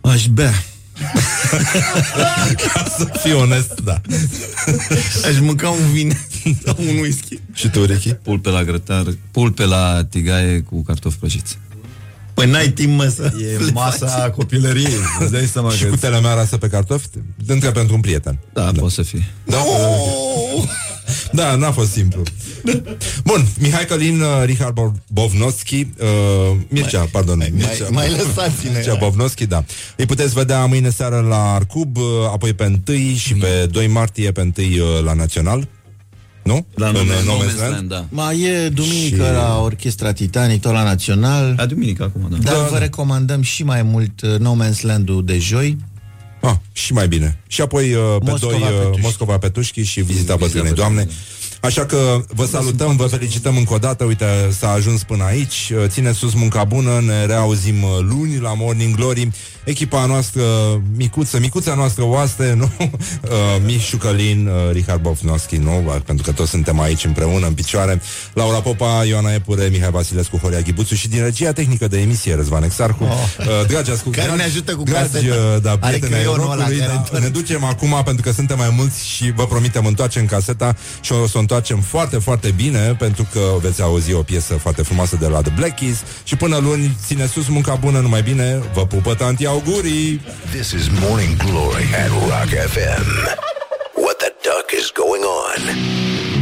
Aș bea. Ca să fiu onest, da. Aș mânca un vin sau un whisky. Și tu, Ricky? Pulpe la grătar, pulpe la tigaie cu cartofi prăjiți. Păi n-ai timp, mă, să E le masa faci. copilăriei. Îți dai seama Și că- cu telemea rasă pe cartofi? Între pentru un prieten. Da, da. poate să fie. Da, da, n-a fost simplu. Bun, Mihai Călin, uh, Richard Bo- Bovnotski, uh, Mircea, mai, pardon, mai, Mircea, mai lăsați-ne. Mircea Bovnotski, da. Îi puteți vedea mâine seară la Arcub, uh, apoi pe 1 și pe 2 martie pe 1 uh, la Național. Nu? La În, No uh, Man's No Man's Land, Land. da. Mai e duminică Și- la Orchestra Titanic, tot la Național. La duminică acum, da. Dar Da, vă da. recomandăm și mai mult uh, No Man's Land-ul de joi. Ah, și mai bine. Și apoi uh, pe Moscova 2 uh, Petușchi. Moscova Petușchi și vizita bătrânei Vizita doamne. Bătrânei. Așa că vă salutăm, vă felicităm încă o dată, uite, s-a ajuns până aici, Uh, țineți sus munca bună, ne reauzim uh, luni la Morning Glory, echipa noastră micuță, micuța noastră oaste, nu? Uh, Mișu Călin, uh, Richard Bofnovski, nu? Uh, Pentru că toți suntem aici împreună, în picioare, Laura Popa, Ioana Epure, Mihai Vasilescu, Horia Ghibuțu și din regia tehnică de emisie, Răzvan Exarhu. Oh. Uh, dragi ascult, Care dragi, ne ajută cu dragi, caseta. uh, da, Are prieteni ai creionul ăla rockului, care da, întoarce. ne ducem acum pentru că suntem mai mulți și vă promitem întoarcem caseta și o să o întoarcem foarte, foarte bine pentru că veți auzi o piesă foarte frumoasă de la The Black Keys și până luni ține sus munca bună, numai bine, vă pupă tanti augurii! This is Morning Glory at Rock FM. What the duck is going on?